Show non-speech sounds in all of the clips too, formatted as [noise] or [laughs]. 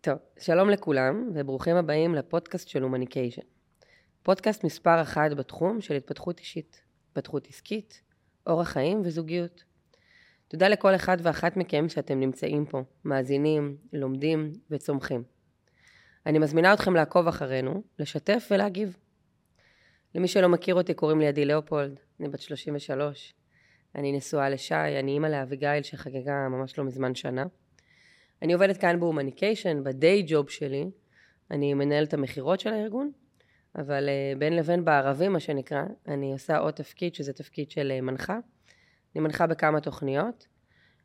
טוב, שלום לכולם וברוכים הבאים לפודקאסט של הומניקיישן. פודקאסט מספר אחת בתחום של התפתחות אישית, התפתחות עסקית, אורח חיים וזוגיות. תודה לכל אחד ואחת מכם שאתם נמצאים פה, מאזינים, לומדים וצומחים. אני מזמינה אתכם לעקוב אחרינו, לשתף ולהגיב. למי שלא מכיר אותי קוראים לי עדי לאופולד, אני בת 33. אני נשואה לשי, אני אימא לאביגיל שחגגה ממש לא מזמן שנה. אני עובדת כאן בהומניקיישן, בדיי ג'וב שלי. אני מנהלת המכירות של הארגון, אבל uh, בין לבין בערבים, מה שנקרא, אני עושה עוד תפקיד, שזה תפקיד של uh, מנחה. אני מנחה בכמה תוכניות,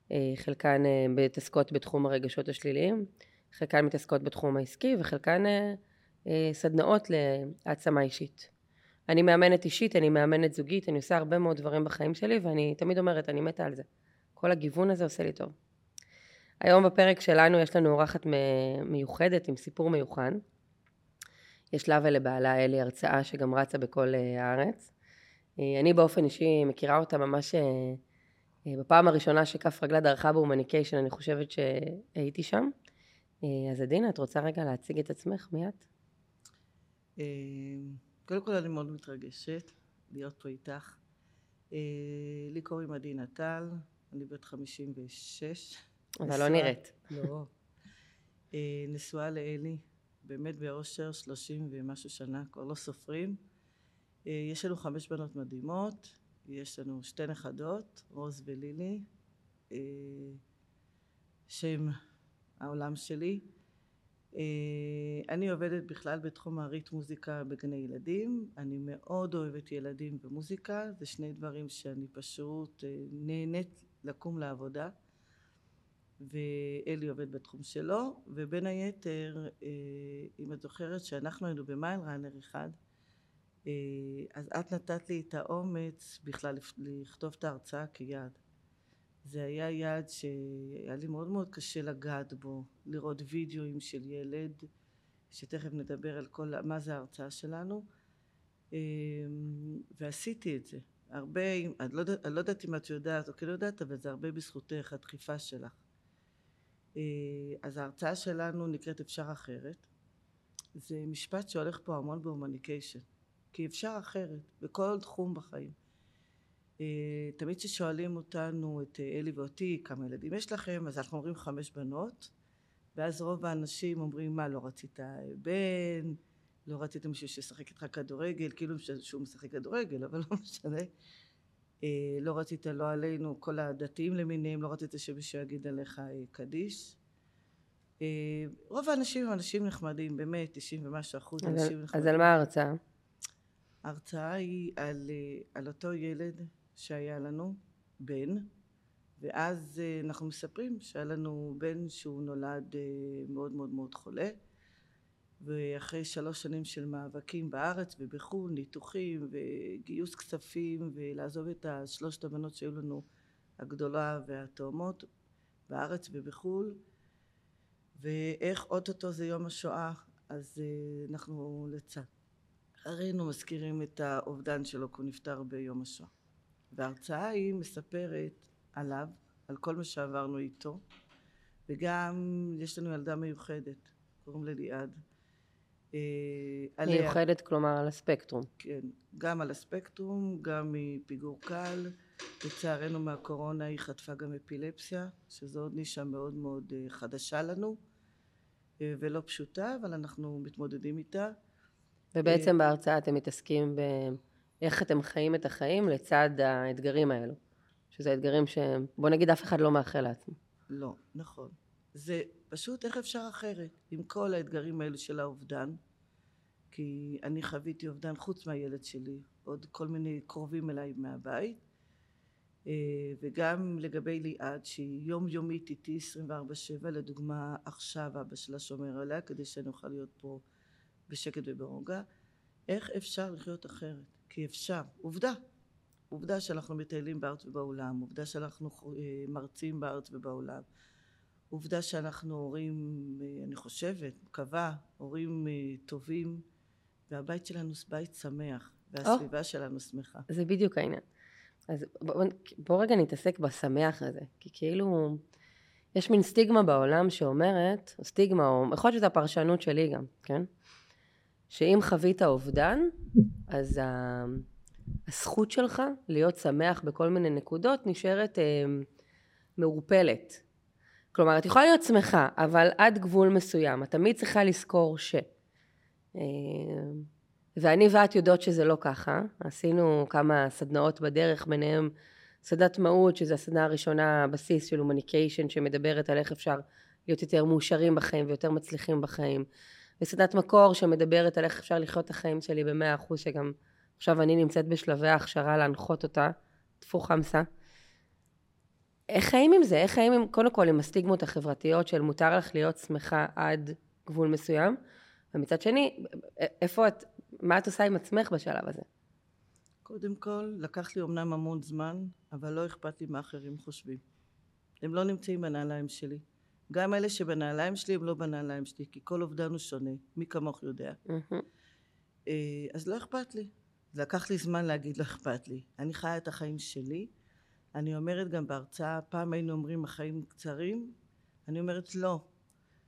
uh, חלקן מתעסקות בתחום הרגשות השליליים, חלקן מתעסקות בתחום העסקי, וחלקן סדנאות להעצמה אישית. אני מאמנת אישית, אני מאמנת זוגית, אני עושה הרבה מאוד דברים בחיים שלי, ואני תמיד אומרת, אני מתה על זה. כל הגיוון הזה עושה לי טוב. היום בפרק שלנו יש לנו אורחת מיוחדת עם סיפור מיוחד. יש לה ולבעלה אלי הרצאה שגם רצה בכל אה, הארץ. אה, אני באופן אישי מכירה אותה ממש אה, בפעם הראשונה שכף רגלה דרכה בהומניקיישן, אני חושבת שהייתי שם. אז עדינה, את רוצה רגע להציג את עצמך? מי את? קודם כל אני מאוד מתרגשת להיות פה איתך. לי קוראים עדינה טל, אני בת 56. אבל לא נראית. לא. אה, נשואה לאלי, באמת באושר שלושים ומשהו שנה, כבר לא סופרים. אה, יש לנו חמש בנות מדהימות, יש לנו שתי נכדות, רוז ולילי, אה, שם העולם שלי. אני עובדת בכלל בתחום הריט מוזיקה בגני ילדים, אני מאוד אוהבת ילדים ומוזיקה, זה שני דברים שאני פשוט נהנית לקום לעבודה. ואלי עובד בתחום שלו, ובין היתר, אה, אם את זוכרת שאנחנו היינו במייל ראנר אחד, אה, אז את נתת לי את האומץ בכלל לכתוב את ההרצאה כיעד. זה היה יעד שהיה לי מאוד מאוד קשה לגעת בו, לראות וידאוים של ילד, שתכף נדבר על כל, מה זה ההרצאה שלנו, אה, ועשיתי את זה. הרבה, אני לא, אני לא יודעת אם את יודעת או כן יודעת, אבל זה הרבה בזכותך, הדחיפה שלך. אה, אז ההרצאה שלנו נקראת אפשר אחרת. זה משפט שהולך פה המון בהומניקיישן, כי אפשר אחרת, בכל תחום בחיים. אה, תמיד כששואלים אותנו, את אלי ואותי, כמה ילדים יש לכם, אז אנחנו אומרים חמש בנות, ואז רוב האנשים אומרים, מה, לא רצית בן, לא רצית מישהו שישחק איתך כדורגל, כאילו שהוא משחק כדורגל, אבל לא משנה. אה, לא רצית לא עלינו כל הדתיים למיניהם לא רצית שמישהו יגיד עליך אה, קדיש. אה, רוב האנשים הם אנשים נחמדים באמת 90 ומשהו אחוז אנשים נחמדים. אז על מה ההרצאה? ההרצאה היא על, על אותו ילד שהיה לנו בן ואז אנחנו מספרים שהיה לנו בן שהוא נולד מאוד מאוד מאוד חולה ואחרי שלוש שנים של מאבקים בארץ ובחו"ל, ניתוחים וגיוס כספים ולעזוב את השלושת הבנות שהיו לנו הגדולה והתאומות בארץ ובחו"ל. ואיך אוטוטו זה יום השואה אז אה, אנחנו לצערנו מזכירים את האובדן שלו כי הוא נפטר ביום השואה. וההרצאה היא מספרת עליו על כל מה שעברנו איתו וגם יש לנו ילדה מיוחדת קוראים לה ליעד אה, מיוחדת כלומר על הספקטרום. כן, גם על הספקטרום, גם מפיגור קל. לצערנו מהקורונה היא חטפה גם אפילפסיה, שזו עוד נישה מאוד מאוד אה, חדשה לנו אה, ולא פשוטה, אבל אנחנו מתמודדים איתה. ובעצם בהרצאה אתם מתעסקים באיך אתם חיים את החיים לצד האתגרים האלו. שזה אתגרים שבוא נגיד אף אחד לא מאחל לעצמו. לא, נכון. זה פשוט איך אפשר אחרת עם כל האתגרים האלה של האובדן? כי אני חוויתי אובדן חוץ מהילד שלי עוד כל מיני קרובים אליי מהבית. אה, וגם לגבי ליעד שהיא יומיומית איתי 24/7 לדוגמה עכשיו אבא שלה שומר עליה כדי שאני אוכל להיות פה בשקט וברוגע איך אפשר לחיות אחרת? כי אפשר. עובדה. עובדה שאנחנו מטיילים בארץ ובעולם. עובדה שאנחנו אה, מרצים בארץ ובעולם עובדה שאנחנו הורים, אה, אני חושבת, מקווה, הורים אה, טובים, והבית שלנו בית שמח, והסביבה oh, שלנו שמחה. זה בדיוק העניין. אז בואו בוא רגע נתעסק בשמח הזה, כי כאילו, יש מין סטיגמה בעולם שאומרת, או סטיגמה, או יכול להיות שזו הפרשנות שלי גם, כן? שאם חווית אובדן, אז ה... הזכות שלך להיות שמח בכל מיני נקודות נשארת אה, מעורפלת. כלומר, את יכולה להיות שמחה, אבל עד גבול מסוים. את תמיד צריכה לזכור ש... אה, ואני ואת יודעות שזה לא ככה. עשינו כמה סדנאות בדרך, ביניהם סדנת מהות, שזו הסדנה הראשונה, הבסיס של הומניקיישן, שמדברת על איך אפשר להיות יותר מאושרים בחיים ויותר מצליחים בחיים. וסדנת מקור, שמדברת על איך אפשר לחיות את החיים שלי במאה אחוז, שגם עכשיו אני נמצאת בשלבי ההכשרה להנחות אותה, טפו חמסה. איך חיים עם זה? איך חיים עם, קודם כל עם הסטיגמות החברתיות של מותר לך להיות שמחה עד גבול מסוים, ומצד שני, איפה את, מה את עושה עם עצמך בשלב הזה? קודם כל, לקח לי אמנם המון זמן, אבל לא אכפת לי מה אחרים חושבים. הם לא נמצאים בנעליים שלי. גם אלה שבנעליים שלי הם לא בנעליים שלי, כי כל אובדן הוא שונה, מי כמוך יודע. אה, אז לא אכפת לי. לקח לי זמן להגיד לא אכפת לי. אני חיה את החיים שלי. אני אומרת גם בהרצאה, פעם היינו אומרים החיים קצרים, אני אומרת לא.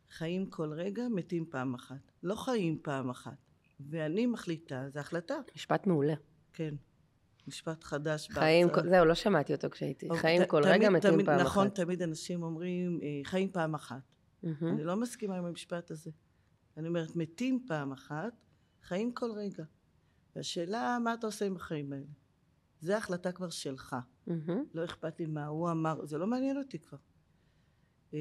חיים כל רגע, מתים פעם אחת. לא חיים פעם אחת. ואני מחליטה, זו החלטה. משפט מעולה. כן. משפט חדש חיים, בהרצאה. זהו, לא שמעתי אותו כשהייתי. אוקיי, חיים ת, כל תמיד, רגע, מתים תמיד, פעם נכון, אחת. נכון, תמיד אנשים אומרים, אה, חיים פעם אחת. Mm-hmm. אני לא מסכימה עם המשפט הזה. אני אומרת, מתים פעם אחת, חיים כל רגע. והשאלה, מה אתה עושה עם החיים האלה? זו החלטה כבר שלך. Mm-hmm. לא אכפת לי מה הוא אמר, זה לא מעניין אותי כבר. אה,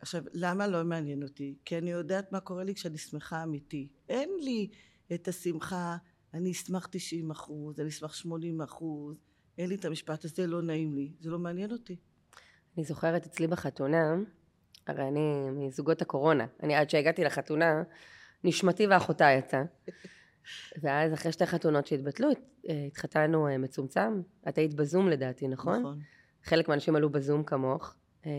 עכשיו, למה לא מעניין אותי? כי אני יודעת מה קורה לי כשאני שמחה אמיתי. אין לי את השמחה, אני אשמח 90 אחוז, אני אשמח 80 אחוז, אין לי את המשפט הזה, לא נעים לי, זה לא מעניין אותי. אני זוכרת אצלי בחתונה, הרי אני מזוגות הקורונה, אני עד שהגעתי לחתונה, נשמתי ואחותה יצאה. ואז אחרי שתי חתונות שהתבטלו, התחתנו אה, מצומצם. את היית בזום לדעתי, נכון? נכון. חלק מהאנשים עלו בזום כמוך. אה,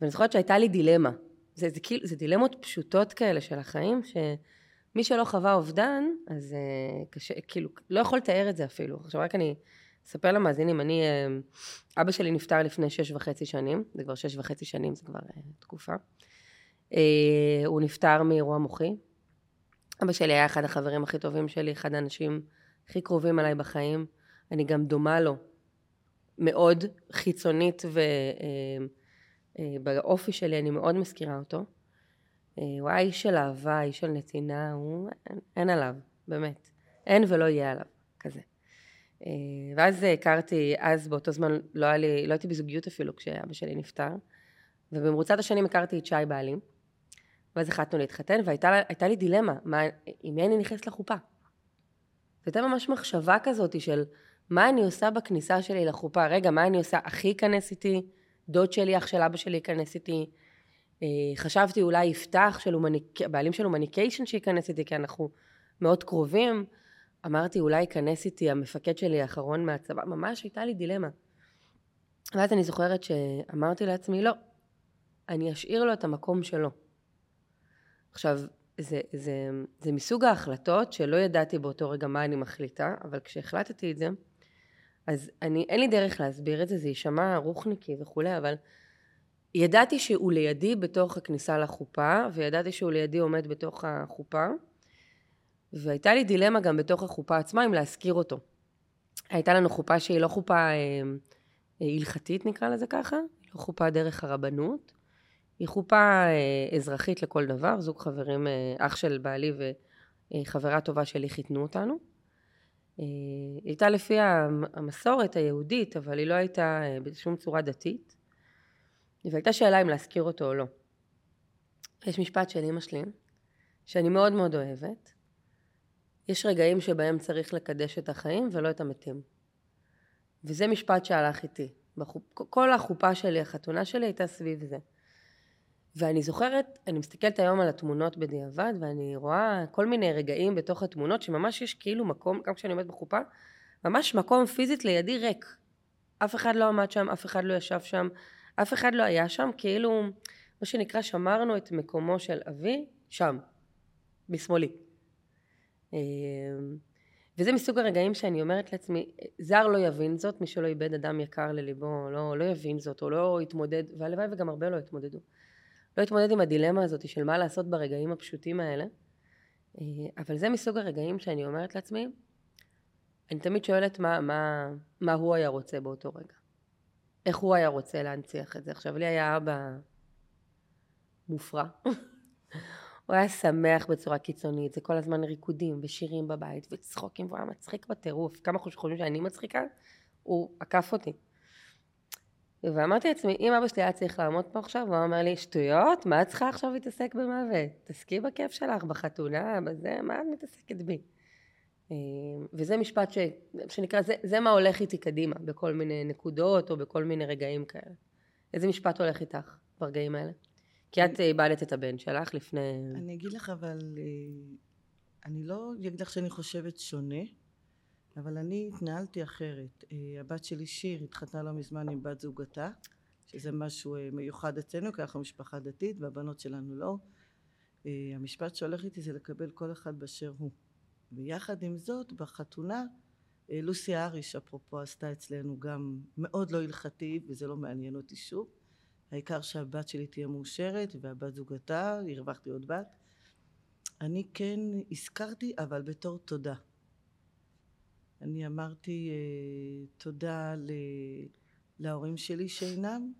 ואני זוכרת שהייתה לי דילמה. זה, זה, כאילו, זה דילמות פשוטות כאלה של החיים, שמי שלא חווה אובדן, אז uh, קשה, כאילו, לא יכול לתאר את זה אפילו. עכשיו רק אני אספר למאזינים, אני, אבא שלי נפטר לפני שש וחצי שנים, זה כבר שש וחצי שנים, זה כבר תקופה. הוא נפטר מאירוע מוחי. אבא שלי היה אחד החברים הכי טובים שלי, אחד האנשים הכי קרובים אליי בחיים. אני גם דומה לו מאוד, חיצונית ו... Uh, אה, באופי שלי אני מאוד מזכירה אותו. אה, הוא היה איש של אהבה, איש של נתינה, הוא, אין, אין עליו, באמת. אין ולא יהיה עליו, כזה. אה, ואז הכרתי, אז באותו זמן לא, לי, לא הייתי בזוגיות אפילו כשאבא שלי נפטר, ובמרוצת השנים הכרתי את שי בעלי, ואז החלטנו להתחתן, והייתה לי דילמה, מה, עם מי אני נכנסת לחופה? הייתה ממש מחשבה כזאת של מה אני עושה בכניסה שלי לחופה, רגע, מה אני עושה, אחי ייכנס איתי, דוד שלי, אח של אבא שלי ייכנס איתי. אה, חשבתי אולי יפתח, של הומניק... בעלים של הומניקיישן שייכנס איתי, כי אנחנו מאוד קרובים. אמרתי, אולי ייכנס איתי המפקד שלי האחרון מהצבא. ממש הייתה לי דילמה. ואז אני זוכרת שאמרתי לעצמי, לא, אני אשאיר לו את המקום שלו. עכשיו, זה, זה, זה מסוג ההחלטות שלא ידעתי באותו רגע מה אני מחליטה, אבל כשהחלטתי את זה, אז אני, אין לי דרך להסביר את זה, זה יישמע רוחניקי וכולי, אבל ידעתי שהוא לידי בתוך הכניסה לחופה, וידעתי שהוא לידי עומד בתוך החופה, והייתה לי דילמה גם בתוך החופה עצמה אם להזכיר אותו. הייתה לנו חופה שהיא לא חופה אה, אה, הלכתית נקרא לזה ככה, לא חופה דרך הרבנות, היא חופה אה, אזרחית לכל דבר, זוג חברים, אה, אח של בעלי וחברה טובה שלי חיתנו אותנו. היא הייתה לפי המסורת היהודית, אבל היא לא הייתה אה, בשום צורה דתית. והייתה שאלה אם להזכיר אותו או לא. יש משפט של אימא שלי, שאני מאוד מאוד אוהבת. יש רגעים שבהם צריך לקדש את החיים ולא את המתים. וזה משפט שהלך איתי. כל החופה שלי, החתונה שלי הייתה סביב זה. ואני זוכרת, אני מסתכלת היום על התמונות בדיעבד, ואני רואה כל מיני רגעים בתוך התמונות, שממש יש כאילו מקום, גם כשאני עומדת בחופה, ממש מקום פיזית לידי ריק. אף אחד לא עמד שם, אף אחד לא ישב שם, אף אחד לא היה שם, כאילו, מה שנקרא, שמרנו את מקומו של אבי שם, בשמאלי. אמ, וזה מסוג הרגעים שאני אומרת לעצמי, זר לא יבין זאת, מי שלא איבד אדם יקר לליבו, לא, לא יבין זאת, או לא יתמודד, והלוואי וגם הרבה לא יתמודדו. לא יתמודד עם הדילמה הזאת של מה לעשות ברגעים הפשוטים האלה. אה, אבל זה מסוג הרגעים שאני אומרת לעצמי, אני תמיד שואלת מה, מה, מה הוא היה רוצה באותו רגע. איך הוא היה רוצה להנציח את זה. עכשיו, לי היה אבא מופרע. [laughs] הוא היה שמח בצורה קיצונית, זה כל הזמן ריקודים ושירים בבית וצחוקים, והוא היה מצחיק בטירוף. כמה חושבים שאני מצחיקה? הוא עקף אותי. ואמרתי לעצמי, אם אבא שלי היה צריך לעמוד פה עכשיו, הוא אומר לי, שטויות, מה את צריכה עכשיו להתעסק במוות? תעסקי בכיף שלך, בחתונה, בזה, מה את מתעסקת בי? אה, וזה משפט ש, שנקרא, זה, זה מה הולך איתי קדימה, בכל מיני נקודות או בכל מיני רגעים כאלה. איזה משפט הולך איתך ברגעים האלה? כי את איבדת את הבן שלך לפני... אני אגיד לך, אבל אה, אני לא אגיד לך שאני חושבת שונה, אבל אני התנהלתי אחרת. אה, הבת שלי שיר התחתנה לא מזמן עם בת זוגתה, שזה משהו אה, מיוחד אצלנו, כי אנחנו משפחה דתית והבנות שלנו לא. המשפט שהולך איתי זה לקבל כל אחד באשר הוא. ויחד עם זאת, בחתונה, לוסי אריש, אפרופו, עשתה אצלנו גם מאוד לא הלכתי, וזה לא מעניין אותי שוב. העיקר שהבת שלי תהיה מאושרת והבת זוגתה, הרווחתי עוד בת. אני כן הזכרתי אבל בתור תודה. אני אמרתי אה, תודה ל... להורים שלי שאינם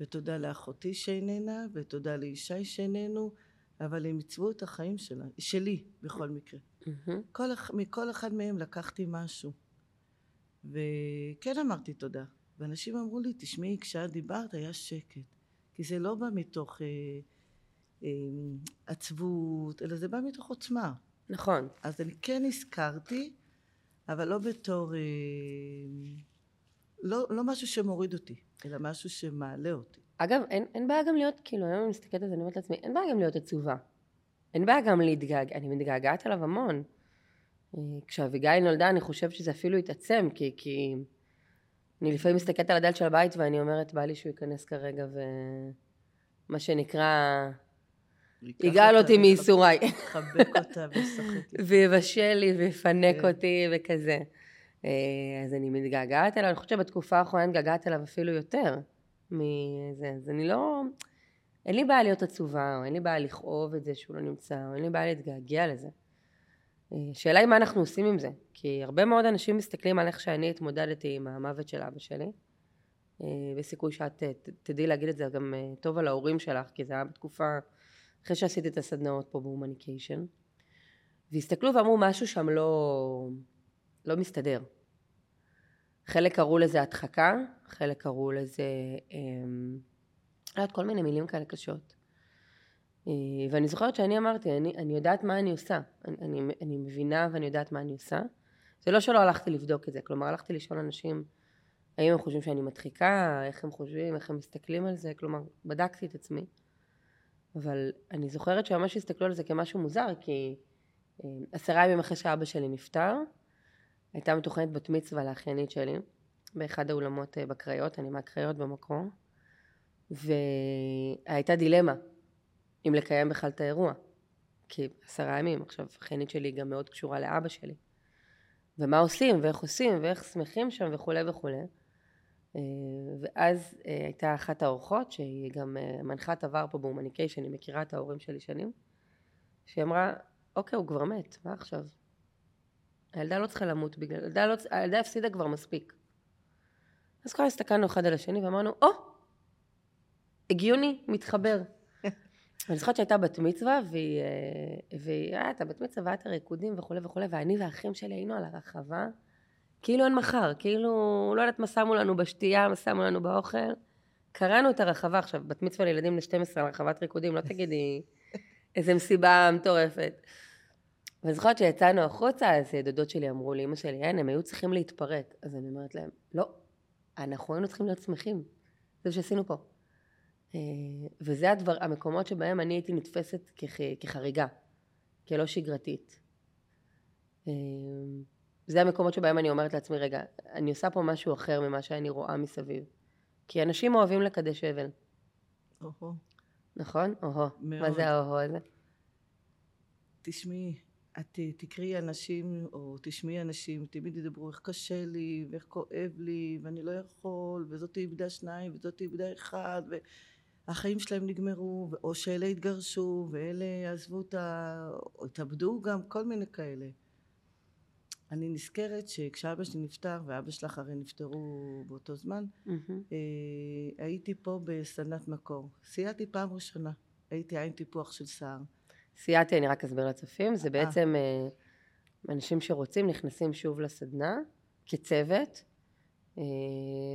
ותודה לאחותי שאיננה ותודה לישי שאיננו אבל הם עיצבו את החיים שלה, שלי בכל מקרה. Mm-hmm. כל, מכל אחד מהם לקחתי משהו וכן אמרתי תודה ואנשים אמרו לי, תשמעי, כשאת דיברת היה שקט. כי זה לא בא מתוך אה, אה, עצבות, אלא זה בא מתוך עוצמה. נכון. אז אני כן הזכרתי, אבל לא בתור... אה, לא, לא משהו שמוריד אותי, אלא משהו שמעלה אותי. אגב, אין, אין בעיה גם להיות, כאילו, היום אני מסתכלת על זה, אני אומרת לעצמי, אין בעיה גם להיות עצובה. אין בעיה גם להתגעגע, אני מתגעגעת עליו המון. אה, כשאביגיל נולדה, אני חושבת שזה אפילו התעצם, כי, כי אני לפעמים מסתכלת על הדלת של הבית ואני אומרת, בא לי שהוא ייכנס כרגע ומה שנקרא, יגאל אותי מייסוריי. יחבק אותה וישחק. ויבשל לי ויפנק כן. אותי וכזה. אה, אז אני מתגעגעת אליו, אני חושבת שבתקופה האחרונה אני מתגעגעת אליו אפילו יותר מזה. אז אני לא... אין לי בעיה להיות עצובה, או אין לי בעיה לכאוב את זה שהוא לא נמצא, או אין לי בעיה להתגעגע לזה. השאלה היא מה אנחנו עושים עם זה, כי הרבה מאוד אנשים מסתכלים על איך שאני התמודדתי עם המוות של אבא שלי, וסיכוי שאת תדעי להגיד את זה גם אה, טוב על ההורים שלך, כי זה היה בתקופה אחרי שעשיתי את הסדנאות פה בהומניקיישן, והסתכלו ואמרו משהו שם לא, לא מסתדר. חלק קראו לזה הדחקה, חלק קראו לזה, אה, לא יודעת, כל מיני מילים כאלה קשות. אה, ואני זוכרת שאני אמרתי, אני, אני יודעת מה אני עושה, אני, אני, אני מבינה ואני יודעת מה אני עושה. זה לא שלא הלכתי לבדוק את זה, כלומר הלכתי לשאול אנשים האם הם חושבים שאני מדחיקה, איך הם חושבים, איך הם מסתכלים על זה, כלומר בדקתי את עצמי. אבל אני זוכרת שממש הסתכלו על זה כמשהו מוזר, כי אה, עשרה ימים אחרי שאבא שלי נפטר, הייתה מתוכננת בת מצווה לאחיינית שלי, באחד האולמות אה, בקריות, אני מהקריות במקור, והייתה דילמה אם לקיים בכלל את האירוע. כי עשרה ימים, עכשיו אחיינית שלי גם מאוד קשורה לאבא שלי. ומה עושים, ואיך עושים, ואיך שמחים שם וכולי וכולי. אה, ואז אה, הייתה אחת האורחות, שהיא גם אה, מנחת עבר פה בהומניקיישן, היא מכירה את ההורים שלי שנים, שהיא אמרה, אוקיי, הוא כבר מת, מה עכשיו? הילדה לא צריכה למות בגלל, הילדה, לא, הילדה הפסידה כבר מספיק. אז כבר הסתכלנו אחד על השני ואמרנו, או, הגיוני, מתחבר. [laughs] אני זוכרת שהייתה בת מצווה, והיא, והיא הייתה בת מצווה, והיה את הריקודים וכולי וכולי, ואני והאחים שלי היינו על הרחבה, כאילו אין מחר, כאילו, לא יודעת מה שמו לנו בשתייה, מה שמו לנו באוכל. קראנו את הרחבה עכשיו, בת מצווה לילדים ל 12 על רחבת ריקודים, לא תגידי איזה מסיבה מטורפת. ואני זוכרת שיצאנו החוצה, אז דודות שלי אמרו לי, אמא שלי, אין, הם היו צריכים להתפרק. אז אני אומרת להם, לא, אנחנו היינו צריכים להיות שמחים. זה מה שעשינו פה. אה, וזה הדבר, המקומות שבהם אני הייתי נתפסת כח, כחריגה, כלא שגרתית. אה, זה המקומות שבהם אני אומרת לעצמי, רגע, אני עושה פה משהו אחר ממה שאני רואה מסביב. כי אנשים אוהבים לקדש אבל. אוהו. נכון? אוהו. מה זה האוהו הזה? תשמעי, את תקראי אנשים או תשמעי אנשים תמיד ידברו איך קשה לי ואיך כואב לי ואני לא יכול וזאת איבדה שניים וזאת איבדה אחד והחיים שלהם נגמרו או שאלה התגרשו ואלה עזבו את ה... או התאבדו גם כל מיני כאלה אני נזכרת שכשאבא שלי נפטר ואבא שלך הרי נפטרו באותו זמן mm-hmm. אה, הייתי פה בסדנת מקור סייעתי פעם ראשונה הייתי עין טיפוח של שיער סייעתי, אני רק אסביר לצופים, זה אה. בעצם אה, אנשים שרוצים נכנסים שוב לסדנה כצוות אה,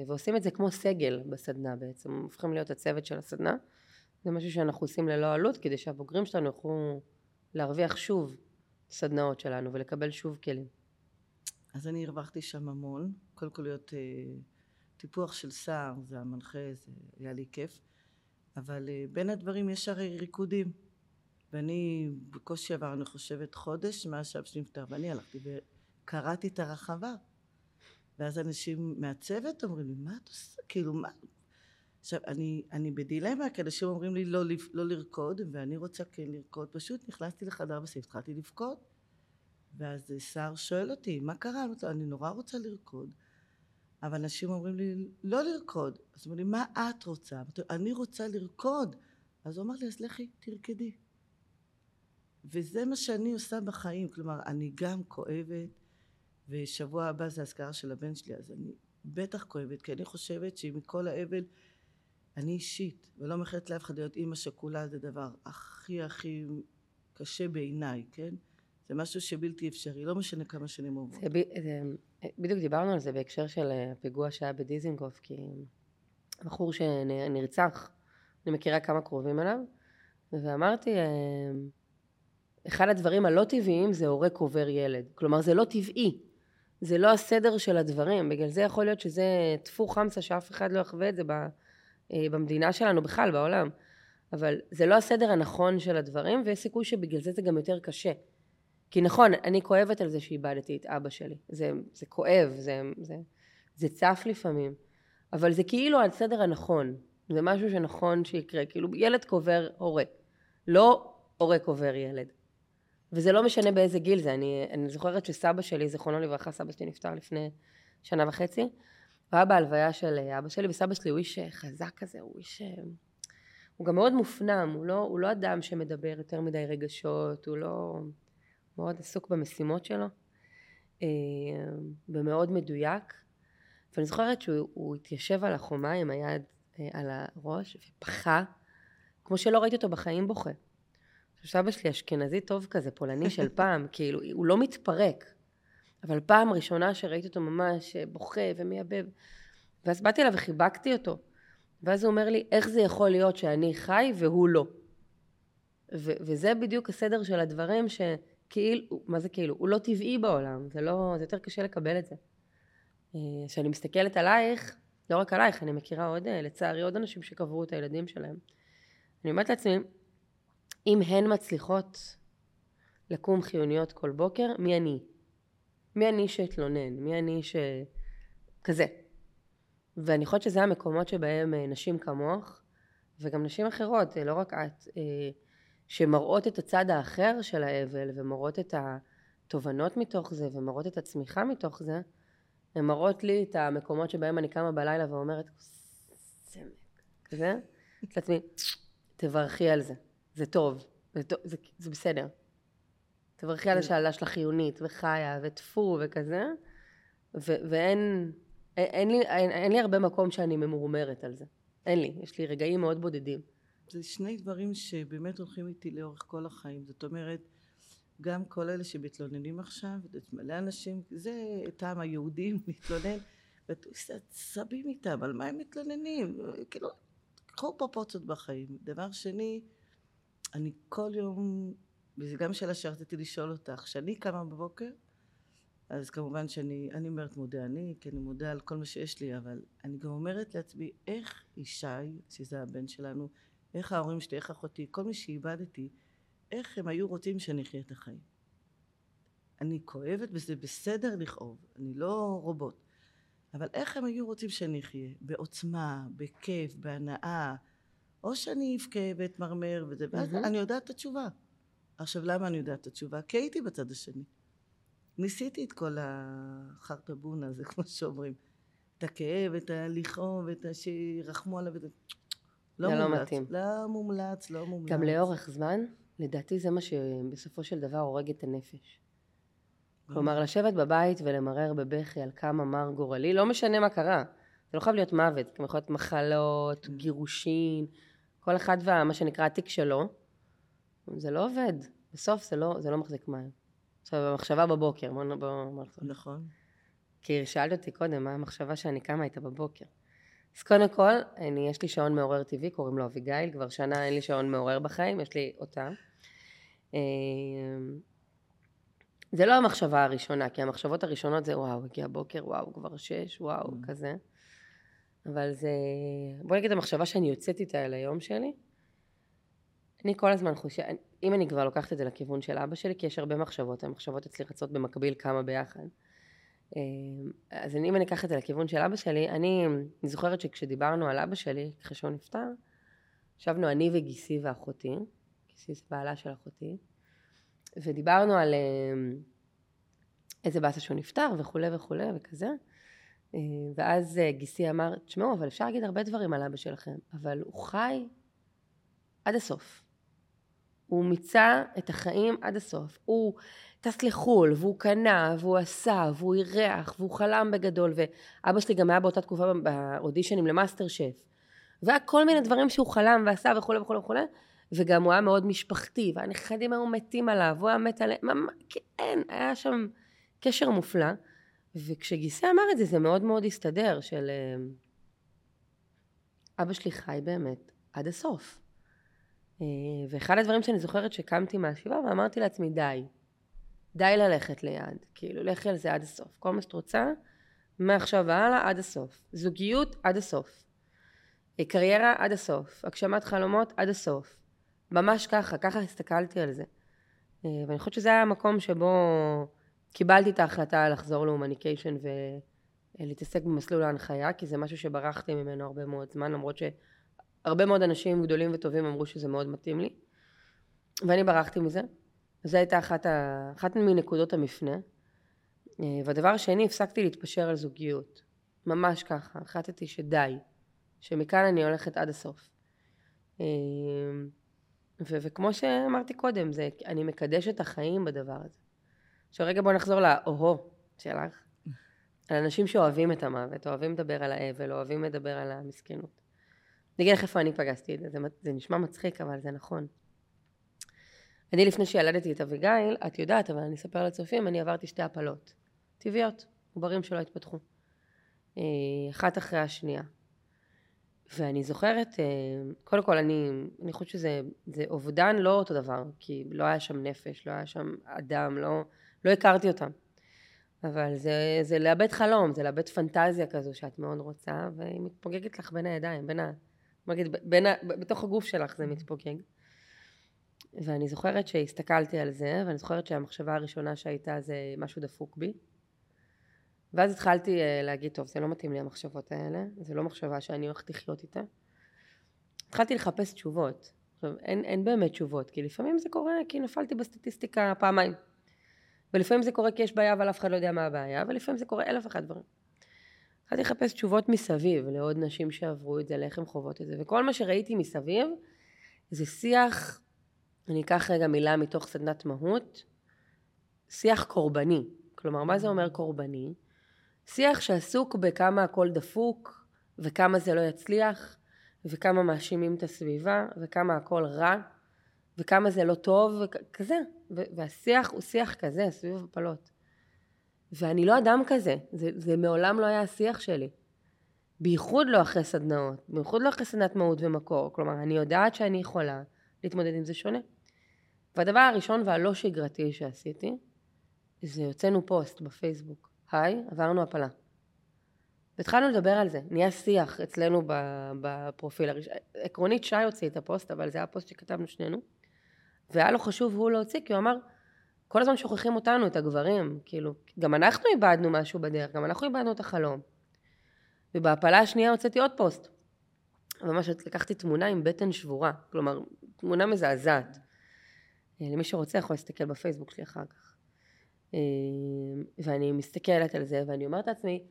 ועושים את זה כמו סגל בסדנה בעצם, הופכים להיות הצוות של הסדנה זה משהו שאנחנו עושים ללא עלות כדי שהבוגרים שלנו יוכלו להרוויח שוב סדנאות שלנו ולקבל שוב כלים. אז אני הרווחתי שם המון, קודם כל להיות אה, טיפוח של שיער, זה המנחה, זה היה לי כיף, אבל אה, בין הדברים יש הרי ריקודים. ואני בקושי עבר, אני חושבת, חודש מאז שאבא שלי נפטר, ואני הלכתי וקראתי את הרחבה. ואז אנשים מהצוות אומרים לי, מה את עושה? כאילו, מה? עכשיו, אני, אני בדילמה, כי אנשים אומרים לי לא, לא לרקוד, ואני רוצה כן לרקוד. פשוט נכנסתי לחדר בסעיף, התחלתי לבכות. ואז שר שואל אותי, מה קרה? אני, נורא רוצה לרקוד. אבל אנשים אומרים לי, לא לרקוד. אז אומרים לי, מה את רוצה? אני רוצה לרקוד. אז הוא אמר לי, אז לכי, תרקדי. וזה מה שאני עושה בחיים, כלומר אני גם כואבת ושבוע הבא זה אזכרה של הבן שלי אז אני בטח כואבת כי אני חושבת שמכל האבל אני אישית ולא מאחלת לאף אחד להיות אימא שכולה זה דבר הכי הכי קשה בעיניי, כן? זה משהו שבלתי אפשרי, לא משנה כמה שנים עוברות. זה, זה, בדיוק דיברנו על זה בהקשר של הפיגוע שהיה בדיזינגוף, כי בחור שנרצח, אני מכירה כמה קרובים אליו, ואמרתי, אחד הדברים הלא טבעיים זה הורה קובר ילד. כלומר זה לא טבעי, זה לא הסדר של הדברים, בגלל זה יכול להיות שזה טפו חמסה שאף אחד לא יחווה את זה אה, במדינה שלנו בכלל, בעולם. אבל זה לא הסדר הנכון של הדברים, ויש סיכוי שבגלל זה זה גם יותר קשה. כי נכון, אני כואבת על זה שאיבדתי את אבא שלי. זה, זה כואב, זה, זה, זה צף לפעמים. אבל זה כאילו הסדר הנכון. זה משהו שנכון שיקרה. כאילו ילד קובר הורה. לא הורה קובר ילד. וזה לא משנה באיזה גיל זה, אני, אני זוכרת שסבא שלי, זיכרונו לברכה, סבא שלי נפטר לפני שנה וחצי, הוא היה בהלוויה של אבא שלי, וסבא שלי הוא איש חזק כזה, הוא איש... הוא גם מאוד מופנם, הוא לא, הוא לא אדם שמדבר יותר מדי רגשות, הוא לא... מאוד עסוק במשימות שלו, אה, ומאוד מדויק. ואני זוכרת שהוא התיישב על החומה עם היד אה, על הראש ובכה, כמו שלא ראיתי אותו בחיים בוכה. סבא שלי אשכנזי טוב כזה, פולני של [laughs] פעם, כאילו, הוא לא מתפרק. אבל פעם ראשונה שראיתי אותו ממש בוכה ומייבב, ואז באתי אליו וחיבקתי אותו. ואז הוא אומר לי, איך זה יכול להיות שאני חי והוא לא? ו- וזה בדיוק הסדר של הדברים שכאילו, מה זה כאילו? הוא לא טבעי בעולם, זה לא, זה יותר קשה לקבל את זה. אה, כשאני מסתכלת עלייך, לא רק עלייך, אני מכירה עוד, אה, לצערי, עוד אנשים שקברו את הילדים שלהם. אני אומרת לעצמי, אם הן מצליחות לקום חיוניות כל בוקר, מי אני? מי אני שאתלונן? מי אני ש... כזה. ואני חושבת שזה המקומות שבהם אה, נשים כמוך, וגם נשים אחרות, לא רק את, שמראות את הצד האחר של האבל, ומראות את התובנות מתוך זה, ומראות את הצמיחה מתוך זה, הן מראות לי את המקומות שבהם אני קמה בלילה ואומרת, סמק, כזה, [laughs] לעצמי, תברכי על זה. זה טוב, זה, טוב, זה, זה בסדר. תברכי על השאלה שלך חיונית וחיה וטפו וכזה, ו- ואין אין לי, אין, אין לי הרבה מקום שאני ממורמרת על זה. אין לי, יש לי רגעים מאוד בודדים. זה שני דברים שבאמת הולכים איתי לאורך כל החיים. זאת אומרת, גם כל אלה שמתלוננים עכשיו, מלא אנשים, זה טעם היהודים [laughs] להתלונן, ואתה סבים איתם, על מה הם מתלוננים? כאילו, קחו פרופורציות בחיים. דבר שני, אני כל יום, וזו גם שאלה שרציתי לשאול אותך, כשאני קמה בבוקר, אז כמובן שאני, אני אומרת מודה אני, כי אני מודה על כל מה שיש לי, אבל אני גם אומרת לעצמי, איך ישי, שזה הבן שלנו, איך ההורים שלי, איך אחותי, כל מי שאיבדתי, איך הם היו רוצים שאני אחיה את החיים. אני כואבת וזה בסדר לכאוב, אני לא רובוט, אבל איך הם היו רוצים שאני אחיה? בעוצמה, בכיף, בהנאה, או שאני אבכה ואתמרמר וזה, ואז mm-hmm. אני יודעת את התשובה. עכשיו, למה אני יודעת את התשובה? כי הייתי בצד השני. ניסיתי את כל החרטבון הזה, כמו שאומרים. את הכאב, את הלכאוב, את שירחמו עליו, את. לא זה לא מומלץ. מתאים. לא מומלץ, לא מומלץ. גם לאורך זמן, לדעתי זה מה שבסופו של דבר הורג את הנפש. כלומר, לשבת בבית ולמרר בבכי על כמה מר גורלי, לא משנה מה קרה. זה לא חייב להיות מוות, זה יכול להיות מחלות, גירושין, כל אחד ומה שנקרא התיק שלו. זה לא עובד. בסוף זה לא, זה לא מחזיק מים. עכשיו, המחשבה בבוקר, בוא נחזור. נכון. כי שאלת אותי קודם, מה המחשבה שאני קמה איתה בבוקר. אז קודם כל, אני, יש לי שעון מעורר טבעי, קוראים לו אביגיל, כבר שנה אין לי שעון מעורר בחיים, יש לי אותה. אה, זה לא המחשבה הראשונה, כי המחשבות הראשונות זה וואו, הגיע בוקר, וואו, כבר שש, וואו, Mm. כזה. אבל זה, בוא נגיד המחשבה שאני יוצאת איתה אל היום שלי, אני כל הזמן חושבת, אם אני כבר לוקחת את זה לכיוון של אבא שלי, כי יש הרבה מחשבות, המחשבות אצלי רצות במקביל כמה ביחד. אה, אז אני- אם אני אקח את זה לכיוון של אבא שלי, אני, אני זוכרת שכשדיברנו על אבא שלי, אחרי שהוא נפטר, ישבנו אני וגיסי ואחותי, גיסי זה בעלה של אחותי, ודיברנו על אה, איזה באסה שהוא נפטר וכולי וכולי וכזה. אה, ואז גיסי אמר, תשמעו, אבל אפשר להגיד הרבה דברים על אבא שלכם, אבל הוא חי עד הסוף. הוא מיצה את החיים עד הסוף. הוא טס לחו"ל, והוא קנה, והוא עשה, והוא אירח, והוא חלם בגדול, ואבא שלי גם היה באותה תקופה באודישנים למאסטר שף. והיה כל מיני דברים שהוא חלם ועשה וכולי וכולי וכולי, וגם הוא היה מאוד משפחתי, והנכדים היו מתים עליו, הוא היה מת עליהם, כן, היה שם קשר מופלא. וכשגיסי אמר את זה, זה מאוד מאוד הסתדר, של אה, אבא שלי חי באמת עד הסוף. אה, ואחד הדברים שאני זוכרת שקמתי מהשבעה ואמרתי לעצמי, די. די ללכת ליד. כאילו, לכי על זה עד הסוף. כל מה שאת רוצה, מעכשיו והלאה עד הסוף. זוגיות עד הסוף. אה, קריירה עד הסוף. הגשמת חלומות עד הסוף. ממש ככה, ככה הסתכלתי על זה. אה, ואני חושבת שזה היה המקום שבו קיבלתי את ההחלטה לחזור להומניקיישן ולהתעסק במסלול ההנחיה, כי זה משהו שברחתי ממנו הרבה מאוד זמן, למרות שהרבה מאוד אנשים גדולים וטובים אמרו שזה מאוד מתאים לי. ואני ברחתי מזה. זו הייתה אחת, ה... אחת מנקודות המפנה. אה, והדבר השני, הפסקתי להתפשר על זוגיות. ממש ככה. החלטתי שדי. שמכאן אני הולכת עד הסוף. אה, ו- וכמו שאמרתי קודם, זה, אני מקדשת החיים בדבר הזה. עכשיו רגע בוא נחזור לאוהו שלך. על אנשים שאוהבים את המוות, אוהבים לדבר על האבל, אוהבים לדבר על המסכנות. אני אגיד לך איפה אני פגשתי את זה, זה, נשמע מצחיק, אבל זה נכון. אני לפני שילדתי את אביגיל, את יודעת, אבל אני אספר לצופים, אני עברתי שתי הפלות. טבעיות, עוברים שלא התפתחו. אה, אחת אחרי השנייה. ואני זוכרת, אה, קודם כל אני, אני חושבת שזה זה אובדן לא אותו דבר, כי לא היה שם נפש, לא היה שם אדם, לא, לא הכרתי אותם. אבל זה, זה לאבד חלום, זה לאבד פנטזיה כזו שאת מאוד רוצה, והיא מתפוגגת לך בין הידיים, בין ה... נגיד, בין. בתוך הגוף שלך זה מתפוגג. ואני זוכרת שהסתכלתי על זה, ואני זוכרת שהמחשבה הראשונה שהייתה זה משהו דפוק בי. ואז התחלתי אה, להגיד, טוב, זה לא מתאים לי המחשבות האלה, זה לא מחשבה שאני הולכת לחיות איתה. התחלתי לחפש תשובות. עכשיו, אין, אין באמת תשובות, כי לפעמים זה קורה כי נפלתי בסטטיסטיקה פעמיים. ולפעמים זה קורה כי יש בעיה אבל אף אחד לא יודע מה הבעיה, ולפעמים זה קורה אלף אחד דברים. התחלתי לחפש תשובות מסביב לעוד נשים שעברו את זה, לאיך הן חוות את זה, וכל מה שראיתי מסביב זה שיח, אני אקח רגע מילה מתוך סדנת מהות, שיח קורבני. כלומר, מה זה אומר קורבני? שיח שעסוק בכמה הכל דפוק, וכמה זה לא יצליח, וכמה מאשימים את הסביבה, וכמה הכל רע, וכמה זה לא טוב, וכזה. והשיח הוא שיח כזה, סביב הפלות. ואני לא אדם כזה, זה, זה מעולם לא היה השיח שלי. בייחוד לא אחרי סדנאות, בייחוד לא אחרי סדנת מהות ומקור. כלומר, אני יודעת שאני יכולה להתמודד עם זה שונה. והדבר הראשון והלא שגרתי שעשיתי, זה הוצאנו פוסט בפייסבוק. היי, עברנו הפלה. והתחלנו לדבר על זה, נהיה שיח אצלנו בפרופיל הראשון. עקרונית שי הוציא את הפוסט, אבל זה היה פוסט שכתבנו שנינו. והיה לו חשוב הוא להוציא, כי הוא אמר, כל הזמן שוכחים אותנו, את הגברים, כאילו, גם אנחנו איבדנו משהו בדרך, גם אנחנו איבדנו את החלום. ובהפלה השנייה הוצאתי עוד פוסט. ממש לקחתי תמונה עם בטן שבורה, כלומר, תמונה מזעזעת. אה, למי שרוצה יכול להסתכל בפייסבוק שלי אחר כך. אה, ואני מסתכלת על זה ואני אומרת לעצמי,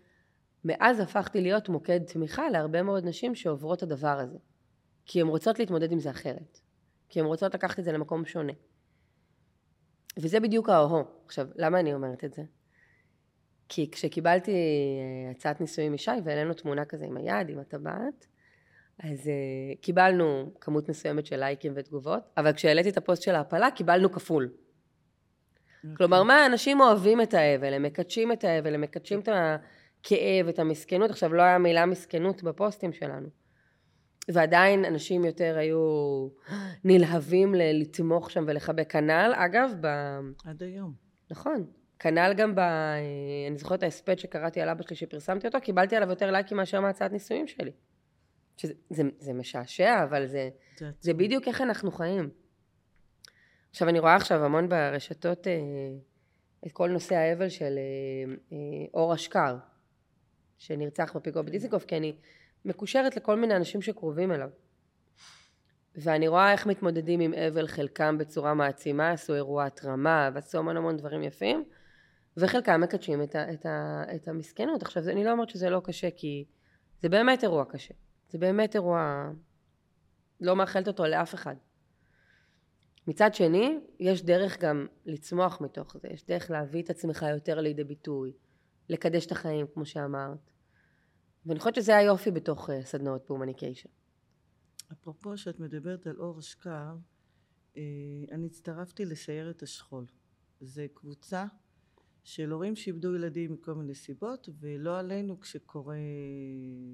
מאז הפכתי להיות מוקד תמיכה להרבה מאוד נשים שעוברות את הדבר הזה. כי הן רוצות להתמודד עם זה אחרת. כי הן רוצות לקחת את זה למקום שונה. וזה בדיוק האוהו. עכשיו, למה אני אומרת את זה? כי כשקיבלתי אה, הצעת נישואים משי והעלינו תמונה כזה עם היד, עם הטבעת, אז uh, קיבלנו כמות מסוימת של לייקים ותגובות, אבל כשהעליתי את הפוסט של ההפלה קיבלנו כפול. אוקיי. כלומר, מה, אנשים אוהבים את האבל, הם מקדשים את האבל, הם מקדשים את הכאב, את המסכנות. עכשיו, לא היה מילה מסכנות בפוסטים שלנו. ועדיין אנשים יותר היו נלהבים לתמוך שם ולחבק. כנ"ל, אגב, ב... עד היום. נכון. כנ"ל גם ב... אה, אני זוכרת ההספד שקראתי על אבא שלי שפרסמתי אותו, קיבלתי עליו יותר לייקים מאשר מהצעת נישואים שלי. שזה זה, זה משעשע, אבל זה, זה, זה בדיוק איך אנחנו חיים. עכשיו, אני רואה עכשיו המון ברשתות אה, את כל נושא האבל של אה, אה, אור אשכר, שנרצח בפיגוע בדיזנגוף, כי אני מקושרת לכל מיני אנשים שקרובים אליו. ואני רואה איך מתמודדים עם אבל, חלקם בצורה מעצימה, עשו אירוע התרמה ועשו המון המון דברים יפים, וחלקם מקדשים את, ה, את, ה, את המסכנות. עכשיו, אני לא אומרת שזה לא קשה, כי זה באמת אירוע קשה. זה באמת אירוע, לא מאחלת אותו לאף אחד. מצד שני, יש דרך גם לצמוח מתוך זה, יש דרך להביא את עצמך יותר לידי ביטוי, לקדש את החיים, כמו שאמרת. ואני חושבת שזה היופי בתוך אה, סדנאות הומניקיישן. אפרופו שאת מדברת על אור אשכר, אה, אני הצטרפתי לסיירת השכול. זה קבוצה של הורים שאיבדו ילדים מכל מיני סיבות, ולא עלינו כשקורה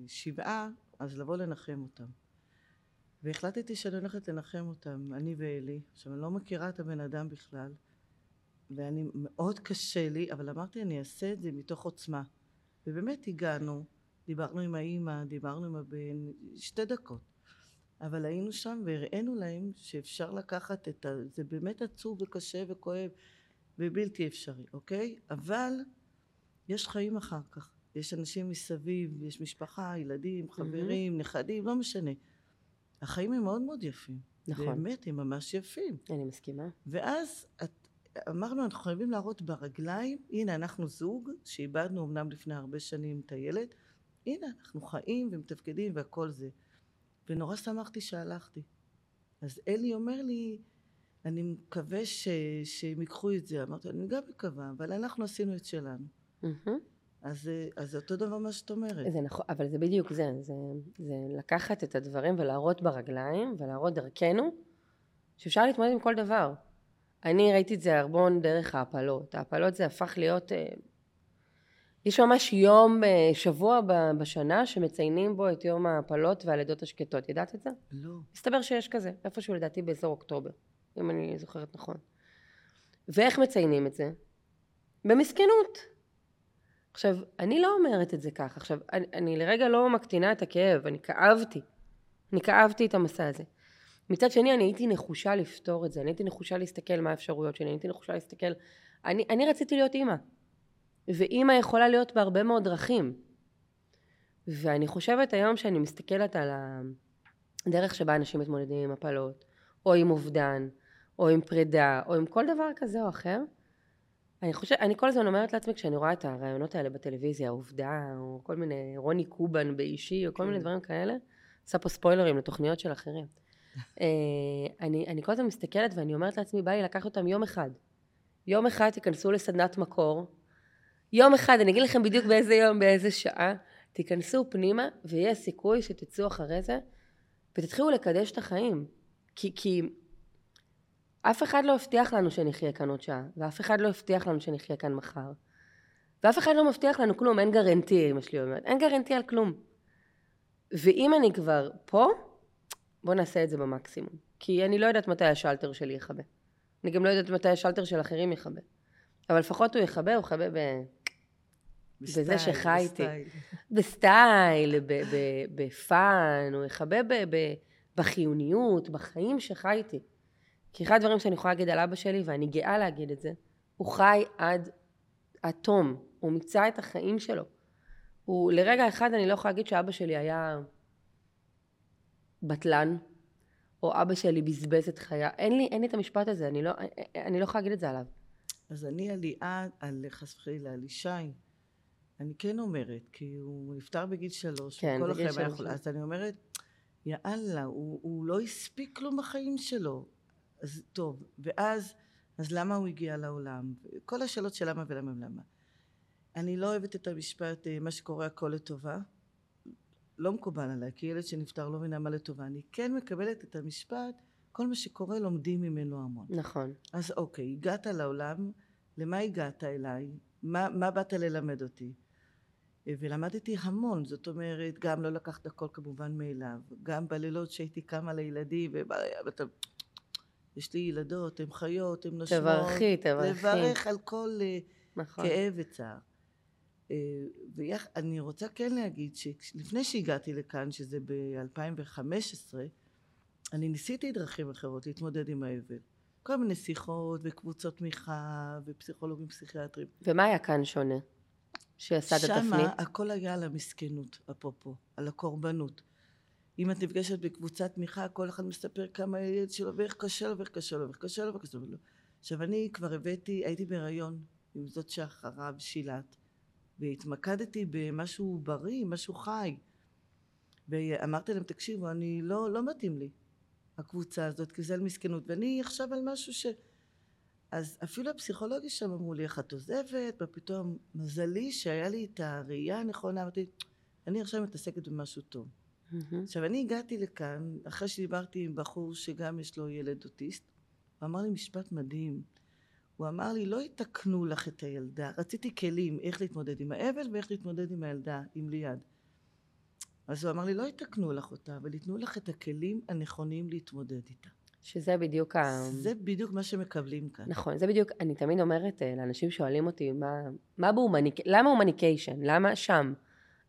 שבעה, אז לבוא לנחם אותם. והחלטתי שאני הולכת לנחם אותם, אני ואלי. עכשיו, אני לא מכירה את הבן אדם בכלל, ואני, מאוד קשה לי, אבל אמרתי, אני אעשה את זה מתוך עוצמה. ובאמת הגענו, דיברנו עם האימא, דיברנו עם הבן, שתי דקות. אבל היינו שם והראינו להם שאפשר לקחת את ה... זה באמת עצוב וקשה וכואב ובלתי אפשרי, אוקיי? אבל יש חיים אחר כך. יש אנשים מסביב, יש משפחה, ילדים, חברים, mm-hmm. נכדים, לא משנה. החיים הם מאוד מאוד יפים. נכון. באמת, הם ממש יפים. אני מסכימה. ואז את, אמרנו, אנחנו חייבים להראות ברגליים, הנה, אנחנו זוג שאיבדנו אמנם לפני הרבה שנים את הילד, הנה, אנחנו חיים ומתפקדים והכל זה. ונורא שמחתי שהלכתי. אז אלי אומר לי, אני מקווה ש... שהם ייקחו את זה. אמרתי, אני גם מקווה, אבל אנחנו עשינו את שלנו. Mm-hmm. אז, אז זה אותו דבר מה שאת אומרת. זה נכון, אבל זה בדיוק זה, זה, זה לקחת את הדברים ולהראות ברגליים ולהראות דרכנו שאפשר להתמודד עם כל דבר. אני ראיתי את זה הרבה דרך ההפלות. ההפלות זה הפך להיות אה, יש ממש יום, אה, שבוע בשנה שמציינים בו את יום ההפלות והלידות השקטות. ידעת את זה? לא. מסתבר שיש כזה, איפשהו לדעתי באזור אוקטובר, אם אני זוכרת נכון. ואיך מציינים את זה? במסכנות. עכשיו, אני לא אומרת את זה ככה. עכשיו, אני, אני לרגע לא מקטינה את הכאב, אני כאבתי. אני כאבתי את המסע הזה. מצד שני, אני הייתי נחושה לפתור את זה, אני הייתי נחושה להסתכל מה האפשרויות שלי, אני הייתי נחושה להסתכל... אני, אני רציתי להיות אימא. ואימא יכולה להיות בהרבה מאוד דרכים. ואני חושבת היום שאני מסתכלת על הדרך שבה אנשים מתמודדים עם הפלות, או עם אובדן, או עם פרידה, או עם כל דבר כזה או אחר, אני חושבת, אני כל הזמן אומרת לעצמי כשאני רואה את הרעיונות האלה בטלוויזיה, עובדה, או כל מיני, רוני קובן באישי, או כל מיני כן. דברים כאלה, עושה פה ספוילרים לתוכניות של אחרים. [laughs] אה, אני, אני כל הזמן מסתכלת ואני אומרת לעצמי, בא לי לקחת אותם יום אחד. יום אחד תיכנסו לסדנת מקור, יום אחד, אני אגיד לכם בדיוק באיזה יום, באיזה שעה, תיכנסו פנימה ויש סיכוי שתצאו אחרי זה ותתחילו לקדש את החיים. כי, כי אף אחד לא הבטיח לנו שנחיה כאן עוד שעה, ואף אחד לא הבטיח לנו שנחיה כאן מחר. ואף אחד לא מבטיח לנו כלום, אין גרנטי, אמא שלי אומרת, אין גרנטי על כלום. ואם אני כבר פה, בואו נעשה את זה במקסימום. כי אני לא יודעת מתי השלטר שלי יכבה. אני גם לא יודעת מתי השלטר של אחרים יכבה. אבל לפחות הוא יכבה, הוא יכבה ב... בזה שחי איתי. ב style, ב fun, הוא יכבה בחיוניות, בחיים שחי איתי. כי אחד הדברים שאני יכולה להגיד על אבא שלי, ואני גאה להגיד את זה, הוא חי עד התום, הוא מיצה את החיים שלו. הוא, לרגע אחד אני לא יכולה להגיד שאבא שלי היה בטלן, או אבא שלי בזבז את חייו. אין לי, אין לי את המשפט הזה, אני לא, אני לא יכולה להגיד את זה עליו. אז אני על ליעד, על חס וחלילה, על ישי, אני כן אומרת, כי הוא נפטר בגיל שלוש, כן, וכל החיים היה. יכול- אז אני אומרת, יאללה, הוא, הוא לא הספיק כלום בחיים שלו. אז טוב, ואז, אז למה הוא הגיע לעולם? כל השאלות של למה ולמה ולמה. אני לא אוהבת את המשפט, אה, מה שקורה הכל לטובה. לא מקובל עליי, כי ילד שנפטר לא מבינה מה לטובה. אני כן מקבלת את המשפט, כל מה שקורה לומדים ממנו המון. נכון. אז אוקיי, הגעת לעולם, למה הגעת אליי? מה, מה באת ללמד אותי? ולמדתי המון, זאת אומרת, גם לא לקחת הכל כמובן מאליו, גם בלילות שהייתי קמה לילדים, ואתה... יש לי ילדות, הן חיות, הן נושמות. תברכי, תברכי. לברך על כל אה, נכון. כאב וצער. אה, ואני רוצה כן להגיד שלפני שהגעתי לכאן, שזה ב-2015, אני ניסיתי דרכים אחרות להתמודד עם האבל. כל מיני שיחות וקבוצות תמיכה ופסיכולוגים פסיכיאטרים. ומה היה כאן שונה? שעשה את התפנית? שמה הכל היה על המסכנות, אפרופו, על הקורבנות. אם את נפגשת בקבוצת תמיכה, כל אחד מספר כמה הילד שלו, ואיך קשה לו, ואיך קשה לו, ואיך קשה לו, ואיך קשה לו. עכשיו, אני כבר הבאתי, הייתי בהיריון עם זאת שאחריו, שילת, והתמקדתי במשהו בריא, משהו חי. ואמרתי להם, תקשיבו, אני לא, לא מתאים לי, הקבוצה הזאת, כי זה על מסכנות. ואני עכשיו על משהו ש... אז אפילו הפסיכולוגים שם אמרו לי, איך את עוזבת? ופתאום, מזלי שהיה לי את הראייה הנכונה, אמרתי, אני עכשיו מתעסקת במשהו טוב. מהמם. עכשיו, אני הגעתי לכאן, אחרי שדיברתי עם בחור שגם יש לו ילד אוטיסט, הוא אמר לי משפט מדהים. הוא אמר לי, לא יתקנו לך את הילדה, רציתי כלים איך להתמודד עם האבל ואיך להתמודד עם הילדה, עם ליעד. אז הוא אמר לי, לא יתקנו לך אותה, אבל ייתנו לך את הכלים הנכונים להתמודד איתה. שזה בדיוק ה... זה בדיוק מה שמקבלים כאן. נכון, זה בדיוק, אני תמיד אומרת אה, לאנשים שואלים אותי, מה, מה בהומניק... למה הומניקיישן? למה שם?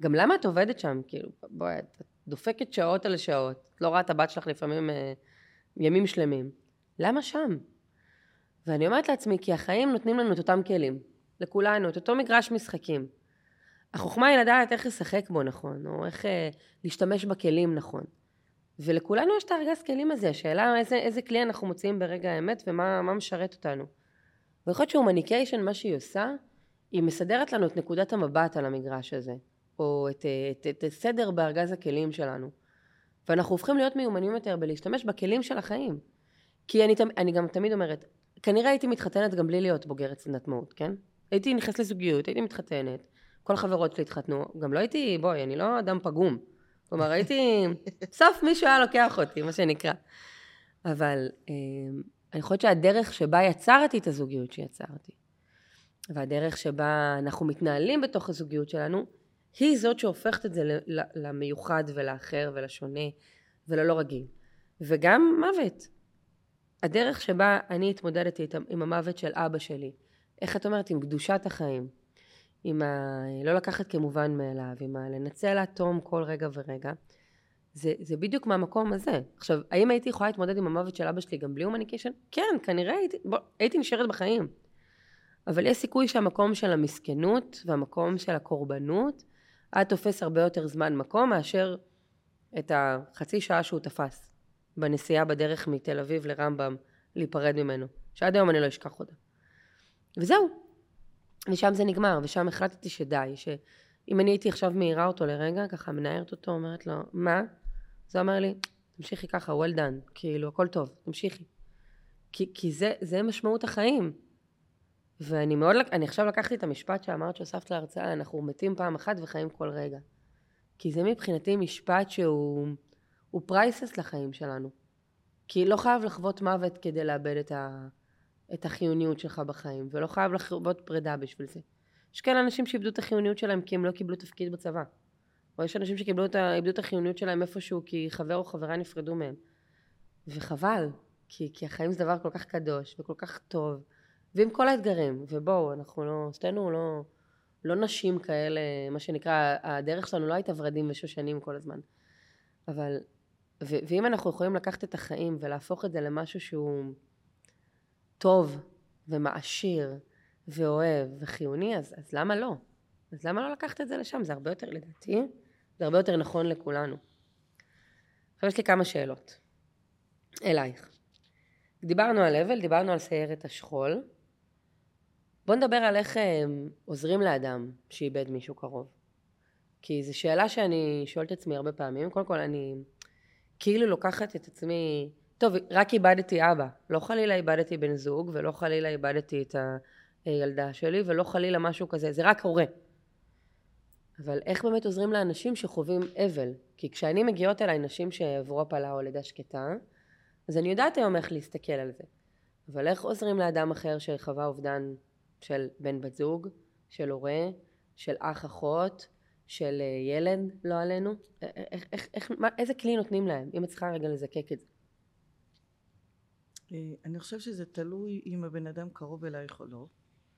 גם למה את עובדת שם? כאילו, בואי, את דופקת שעות על שעות, את לא רואה את הבת שלך לפעמים אה, ימים שלמים. למה שם? ואני אומרת לעצמי, כי החיים נותנים לנו את אותם כלים, לכולנו, את אותו מגרש משחקים. החוכמה היא לדעת איך לשחק בו נכון, או איך אה, להשתמש בכלים נכון. ולכולנו יש את הארגז כלים הזה, השאלה איזה, איזה כלי אנחנו מוציאים ברגע האמת ומה מה משרת אותנו. ויכול להיות שהומניקיישן, מה שהיא עושה, היא מסדרת לנו את נקודת המבט על המגרש הזה, או את, את, את, את הסדר בארגז הכלים שלנו. ואנחנו הופכים להיות מיומנים יותר בלהשתמש בכלים של החיים. כי אני, אני גם תמיד אומרת, כנראה הייתי מתחתנת גם בלי להיות בוגרת סדנת מהות, כן? הייתי נכנסת לזוגיות, הייתי מתחתנת, כל החברות שלי התחתנו, גם לא הייתי, בואי, אני לא אדם פגום. כלומר, הייתי, בסוף מישהו היה לוקח אותי, מה שנקרא. אבל אה, אני חושבת שהדרך שבה יצרתי את הזוגיות שיצרתי, והדרך שבה אנחנו מתנהלים בתוך הזוגיות שלנו, היא זאת שהופכת את זה למיוחד ולאחר ולשונה וללא רגיל. וגם מוות. הדרך שבה אני התמודדתי עם המוות של אבא שלי, איך את אומרת, עם קדושת החיים, עם ה... לא לקחת כמובן מאליו, עם ה... לנצל עד תום כל רגע ורגע, זה, זה בדיוק מהמקום הזה. עכשיו, האם הייתי יכולה להתמודד עם המוות של אבא שלי גם בלי הומניקיישן? כן, כנראה הייתי, בוא, הייתי נשארת בחיים. אבל יש סיכוי שהמקום של המסכנות והמקום של הקורבנות, היה תופס הרבה יותר זמן מקום מאשר את החצי שעה שהוא תפס בנסיעה בדרך מתל אביב לרמב"ם להיפרד ממנו, שעד היום אני לא אשכח אותה. וזהו. ושם זה נגמר, ושם החלטתי שדי, שאם אני הייתי עכשיו מעירה אותו לרגע, ככה מנערת אותו, אומרת לו, מה? הוא אומר לי, תמשיכי ככה, well done, כאילו, הכל טוב, תמשיכי. כי, כי זה, זה משמעות החיים. ואני מאוד, אני עכשיו לקחתי את המשפט שאמרת שהוספת להרצאה, אנחנו מתים פעם אחת וחיים כל רגע. כי זה מבחינתי משפט שהוא הוא פרייסס לחיים שלנו. כי לא חייב לחוות מוות כדי לאבד את, ה, את החיוניות שלך בחיים, ולא חייב לחוות פרידה בשביל זה. יש כאלה אנשים שאיבדו את החיוניות שלהם כי הם לא קיבלו תפקיד בצבא. או יש אנשים שקיבלו את, את החיוניות שלהם איפשהו כי חבר או חברה נפרדו מהם. וחבל, כי, כי החיים זה דבר כל כך קדוש וכל כך טוב, ועם כל האתגרים, ובואו, אנחנו לא, שתינו לא, לא נשים כאלה, מה שנקרא, הדרך שלנו לא הייתה ורדים ושושנים כל הזמן. אבל, ו, ואם אנחנו יכולים לקחת את החיים ולהפוך את זה למשהו שהוא טוב ומעשיר ואוהב וחיוני, אז, אז למה לא? אז למה לא לקחת את זה לשם? זה הרבה יותר, לדעתי, זה הרבה יותר נכון לכולנו. עכשיו יש לי כמה שאלות. אלייך. דיברנו על אבל, דיברנו על סיירת השכול. בוא נדבר על איך הם עוזרים לאדם שאיבד מישהו קרוב. כי זו שאלה שאני שואלת את עצמי הרבה פעמים. קודם כל, אני כאילו לוקחת את עצמי... טוב, רק איבדתי אבא. לא חלילה איבדתי בן זוג, ולא חלילה איבדתי את הילדה שלי, ולא חלילה משהו כזה. זה רק הורה. אבל איך באמת עוזרים לאנשים שחווים אבל? כי כשאני מגיעות אליי נשים שעברו הפלה או לידה שקטה, אז אני יודעת היום איך להסתכל על זה. אבל איך עוזרים לאדם אחר שחווה אובדן של בן בת זוג, של הורה, של אח אחות, של אה, ילד, לא עלינו? איך, איך, איך, מה, איזה כלי נותנים להם, אם את צריכה רגע לזקק את זה? אה, אני חושבת שזה תלוי אם הבן אדם קרוב אלייך או לא.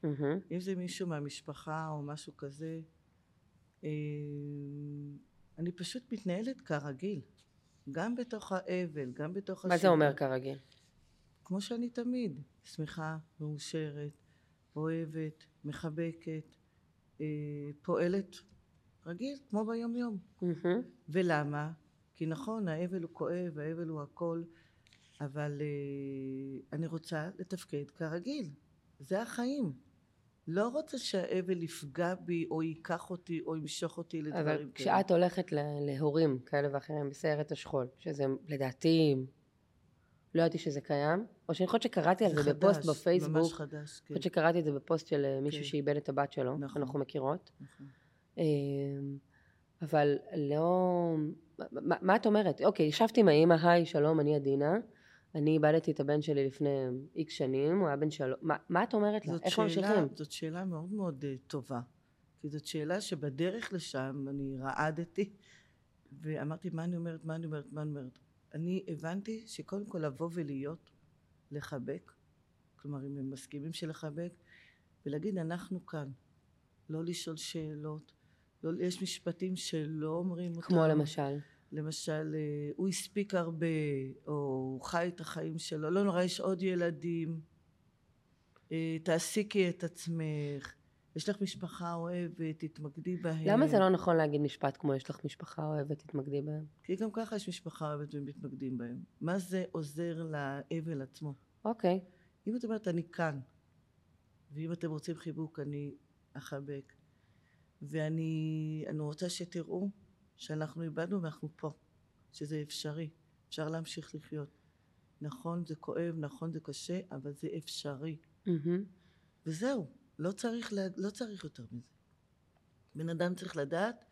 Mm-hmm. אם זה מישהו מהמשפחה או משהו כזה, אה, אני פשוט מתנהלת כרגיל. גם בתוך האבל, גם בתוך מה זה אומר כרגיל? כמו שאני תמיד, שמחה, מאושרת, אוהבת, מחבקת, אה, פועלת רגיל, כמו ביום יום. Mm-hmm. ולמה? כי נכון, האבל הוא כואב, האבל הוא הכל, אבל אה, אני רוצה לתפקד כרגיל. זה החיים. לא רוצה שהאבל יפגע בי או ייקח אותי או ימשוך אותי לדברים כאלה. אבל כשאת הולכת להורים כאלה ואחרים בסיירת השכול, שזה לדעתי, לא ידעתי שזה קיים, או שאני חושבת שקראתי על זה, זה בפוסט בפייסבוק. ממש חדש, כן. אני חושבת שקראתי את זה בפוסט של אה, מישהו כן. שאיבד את הבת שלו, נכון. אנחנו מכירות. נכון. אמ, אבל לא... מה, מה את אומרת? אוקיי, ישבתי עם האמא, היי, שלום, אני עדינה. אני איבדתי את הבן שלי לפני איקס שנים, הוא היה בן שלוש, מה, מה את אומרת לה? איך ממשיכים? זאת שאלה מאוד מאוד uh, טובה, כי זאת שאלה שבדרך לשם אני רעדתי ואמרתי מה אני אומרת, מה אני אומרת, מה אני אומרת. אני הבנתי שקודם כל לבוא ולהיות, לחבק, כלומר אם הם מסכימים שלחבק, ולהגיד אנחנו כאן, לא לשאול שאלות, לא, יש משפטים שלא אומרים אותם. כמו למשל? למשל, אה, הוא הספיק הרבה, או הוא חי את החיים שלו, לא נורא, יש עוד ילדים, אה, תעסיקי את עצמך, יש לך משפחה אוהבת, תתמקדי בהם. למה זה לא נכון להגיד משפט כמו יש לך משפחה אוהבת, תתמקדי בהם? כי גם ככה יש משפחה אוהבת ומתמקדים בהם. מה זה עוזר לאבל עצמו? אוקיי. Okay. אם את אומרת אני כאן, ואם אתם רוצים חיבוק אני אחבק, ואני רוצה שתראו שאנחנו איבדנו ואנחנו פה, שזה אפשרי, אפשר להמשיך לחיות. נכון זה כואב, נכון זה קשה, אבל זה אפשרי. Mm-hmm. וזהו, לא צריך, לה, לא צריך יותר מזה. בן אדם צריך לדעת,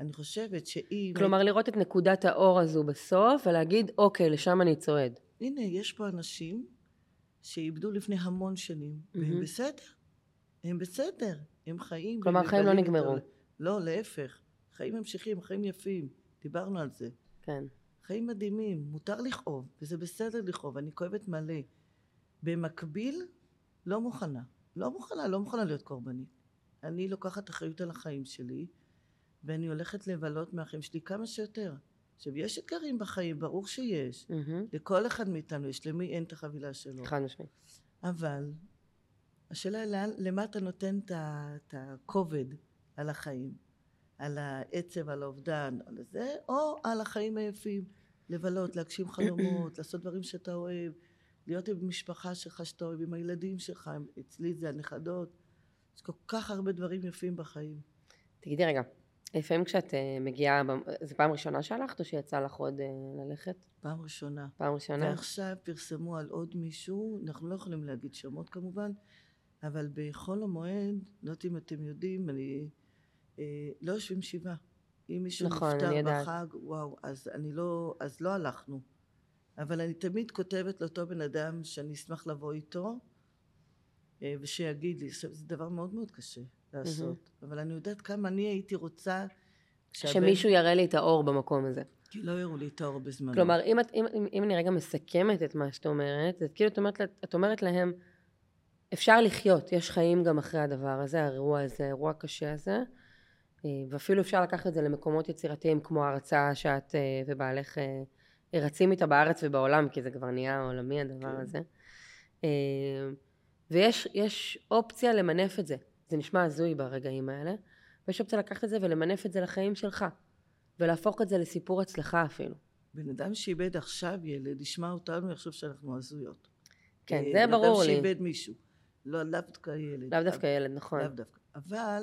אני חושבת שאם... כלומר, היית... לראות את נקודת האור הזו בסוף ולהגיד, אוקיי, לשם אני צועד. הנה, יש פה אנשים שאיבדו לפני המון שנים, mm-hmm. והם בסדר. הם בסדר, הם חיים. כלומר, חיים לא נגמרו. לא, להפך. חיים ממשיכים, חיים יפים, דיברנו על זה. כן. חיים מדהימים, מותר לכאוב, וזה בסדר לכאוב, אני כואבת מלא. במקביל, לא מוכנה. לא מוכנה, לא מוכנה להיות קורבנית. אני לוקחת אחריות על החיים שלי, ואני הולכת לבלות מהחיים שלי כמה שיותר. עכשיו, יש אתגרים בחיים, ברור שיש. Mm-hmm. לכל אחד מאיתנו יש, למי אין את החבילה שלו. חד משמעית. אבל, השאלה היא למה אתה נותן את הכובד על החיים. על העצב, על האובדן, על זה, או על החיים היפים, לבלות, להגשים חלומות, [clears throat] לעשות דברים שאתה אוהב, להיות עם משפחה שלך שאתה אוהב, עם הילדים שלך, אצלי זה הנכדות, יש כל כך הרבה דברים יפים בחיים. תגידי רגע, לפעמים כשאת uh, מגיעה, זו פעם ראשונה שהלכת או שיצא לך עוד uh, ללכת? פעם ראשונה. פעם ראשונה? ועכשיו פרסמו על עוד מישהו, אנחנו לא יכולים להגיד שמות כמובן, אבל בחול המועד, לא יודעת אם אתם יודעים, אני אה, לא יושבים שבעה. אם מישהו נכון, נפטר בחג, וואו, אז אני לא, אז לא הלכנו. אבל אני תמיד כותבת לאותו בן אדם שאני אשמח לבוא איתו, אה, ושיגיד לי, זה דבר מאוד מאוד קשה לעשות, mm-hmm. אבל אני יודעת כמה אני הייתי רוצה... כשהבן... שמישהו יראה לי את האור במקום הזה. כי לא יראו לי את האור בזמנו. כלומר, אם, את, אם, אם, אם אני רגע מסכמת את מה שאת אומרת, את כאילו את אומרת, את אומרת להם, אפשר לחיות, יש חיים גם אחרי הדבר הזה, האירוע הזה, האירוע הקשה הזה, אה, ואפילו אפשר לקחת את זה למקומות יצירתיים כמו ההרצאה שאת אה, ובעלך אה, רצים איתה בארץ ובעולם, כי זה כבר נהיה עולמי הדבר כן. הזה. ויש אופציה למנף את זה. זה נשמע הזוי ברגעים האלה, ויש אופציה לקחת את זה ולמנף את זה לחיים שלך, ולהפוך את זה לסיפור אצלך אפילו. בן אדם שאיבד עכשיו ילד, ישמע אותנו, יחשוב שאנחנו הזויות. כן, אה, זה ברור אדם לי. שאיבד מישהו. לא, לאו דווקא ילד. לאו דווקא ילד, נכון. לאו דווקא. אבל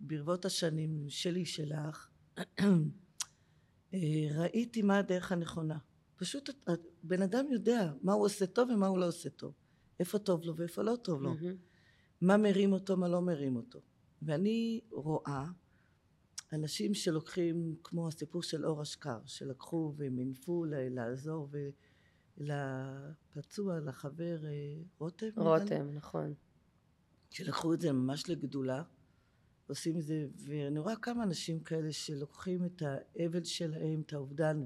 ברבות השנים שלי, שלך, אה, ראיתי מה הדרך הנכונה. פשוט בן אדם יודע מה הוא עושה טוב ומה הוא לא עושה טוב. איפה טוב לו ואיפה לא טוב לו. מה מרים אותו, מה לא מרים אותו. ואני רואה אנשים שלוקחים, כמו הסיפור של אור אשכר, שלקחו ומינפו לעזור לפצוע, לחבר אה, רותם. רותם, נכון. שלקחו את זה ממש לגדולה, עושים את זה, ואני רואה כמה אנשים כאלה שלוקחים את האבל שלהם, את האובדן,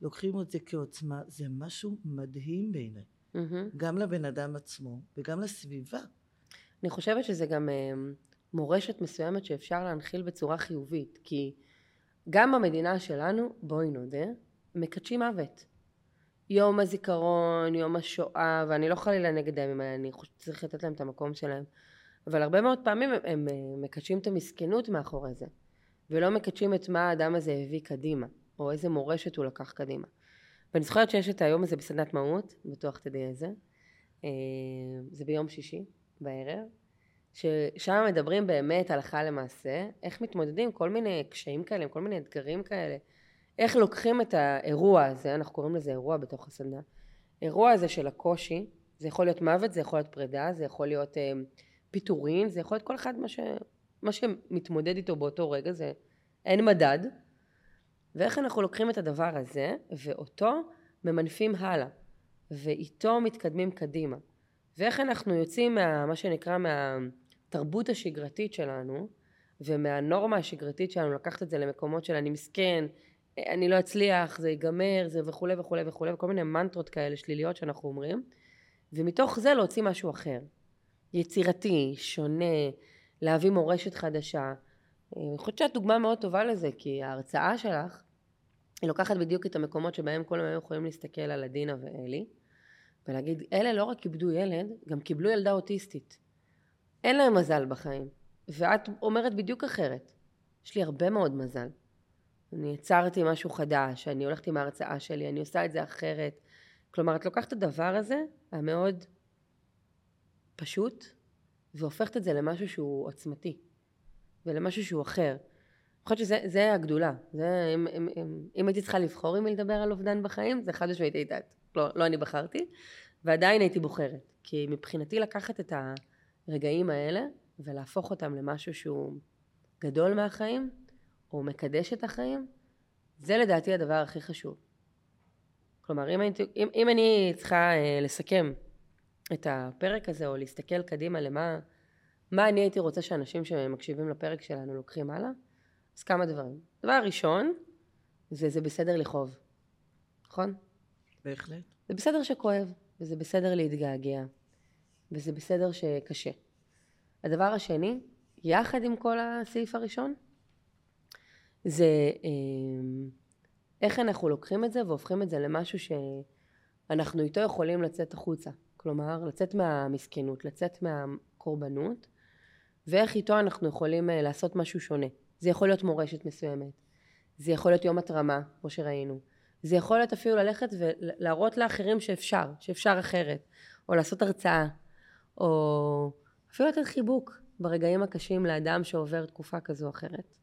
ולוקחים את זה כעוצמה, זה משהו מדהים בעיניי. מהמם. גם לבן אדם עצמו וגם לסביבה. אני חושבת שזה גם אה, מורשת מסוימת שאפשר להנחיל בצורה חיובית, כי גם במדינה שלנו, בואי נודה, מקדשים מוות. יום הזיכרון, יום השואה, ואני לא חלילה נגדם, אני חושבת שצריך לתת להם את המקום שלהם. אבל הרבה מאוד פעמים הם, הם אה, מקדשים את המסכנות מאחורי זה, ולא מקדשים את מה האדם הזה הביא קדימה, או איזה מורשת הוא לקח קדימה. ואני זוכרת שיש את היום הזה בסדנת מהות, בטוח תדעי איזה, אה, זה ביום שישי בערב, ששם מדברים באמת הלכה למעשה, איך מתמודדים כל מיני קשיים כאלה, כל מיני אתגרים כאלה, איך לוקחים את האירוע הזה, אנחנו קוראים לזה אירוע בתוך הסדנה, אירוע הזה של הקושי, זה יכול להיות מוות, זה יכול להיות פרידה, זה יכול להיות אה, פיטורין, זה יכול להיות כל אחד מה, ש, מה שמתמודד איתו באותו רגע, זה אין מדד, ואיך אנחנו לוקחים את הדבר הזה, ואותו ממנפים הלאה, ואיתו מתקדמים קדימה. ואיך אנחנו יוצאים מה, מה שנקרא מהתרבות השגרתית שלנו ומהנורמה השגרתית שלנו לקחת את זה למקומות של אני מסכן, אני לא אצליח, זה ייגמר, זה וכולי וכולי וכולי וכל מיני מנטרות כאלה שליליות שאנחנו אומרים ומתוך זה להוציא משהו אחר יצירתי, שונה, להביא מורשת חדשה אני חושבת שאת דוגמה מאוד טובה לזה כי ההרצאה שלך היא לוקחת בדיוק את המקומות שבהם כולם היו יכולים להסתכל על עדינה ואלי ולהגיד, אלה לא רק איבדו ילד, גם קיבלו ילדה אוטיסטית. אין להם מזל בחיים. ואת אומרת בדיוק אחרת. יש לי הרבה מאוד מזל. אני יצרתי משהו חדש, אני הולכת עם ההרצאה שלי, אני עושה את זה אחרת. כלומר, את לוקחת את הדבר הזה, המאוד פשוט, והופכת את זה למשהו שהוא עוצמתי, ולמשהו שהוא אחר. אני חושבת שזה הגדולה. זה, אם, אם, אם, אם הייתי צריכה לבחור עם מי לדבר על אובדן בחיים, זה חד משמעית הייתה. לא, לא אני בחרתי, ועדיין הייתי בוחרת. כי מבחינתי לקחת את הרגעים האלה ולהפוך אותם למשהו שהוא גדול מהחיים, או מקדש את החיים, זה לדעתי הדבר הכי חשוב. כלומר, אם, הייתי, אם, אם אני צריכה אה, לסכם את הפרק הזה, או להסתכל קדימה למה מה אני הייתי רוצה שאנשים שמקשיבים לפרק שלנו לוקחים הלאה, אז כמה דברים. דבר ראשון, זה זה בסדר לכאוב, נכון? בהחלט. זה בסדר שכואב, וזה בסדר להתגעגע, וזה בסדר שקשה. הדבר השני, יחד עם כל הסעיף הראשון, זה אה, איך אנחנו לוקחים את זה והופכים את זה למשהו שאנחנו איתו יכולים לצאת החוצה. כלומר, לצאת מהמסכנות, לצאת מהקורבנות, ואיך איתו אנחנו יכולים אה, לעשות משהו שונה. זה יכול להיות מורשת מסוימת, זה יכול להיות יום התרמה, כמו שראינו, זה יכול להיות אפילו ללכת ולהראות לאחרים שאפשר, שאפשר אחרת, או לעשות הרצאה, או אפילו לתת חיבוק ברגעים הקשים לאדם שעובר תקופה כזו או אחרת.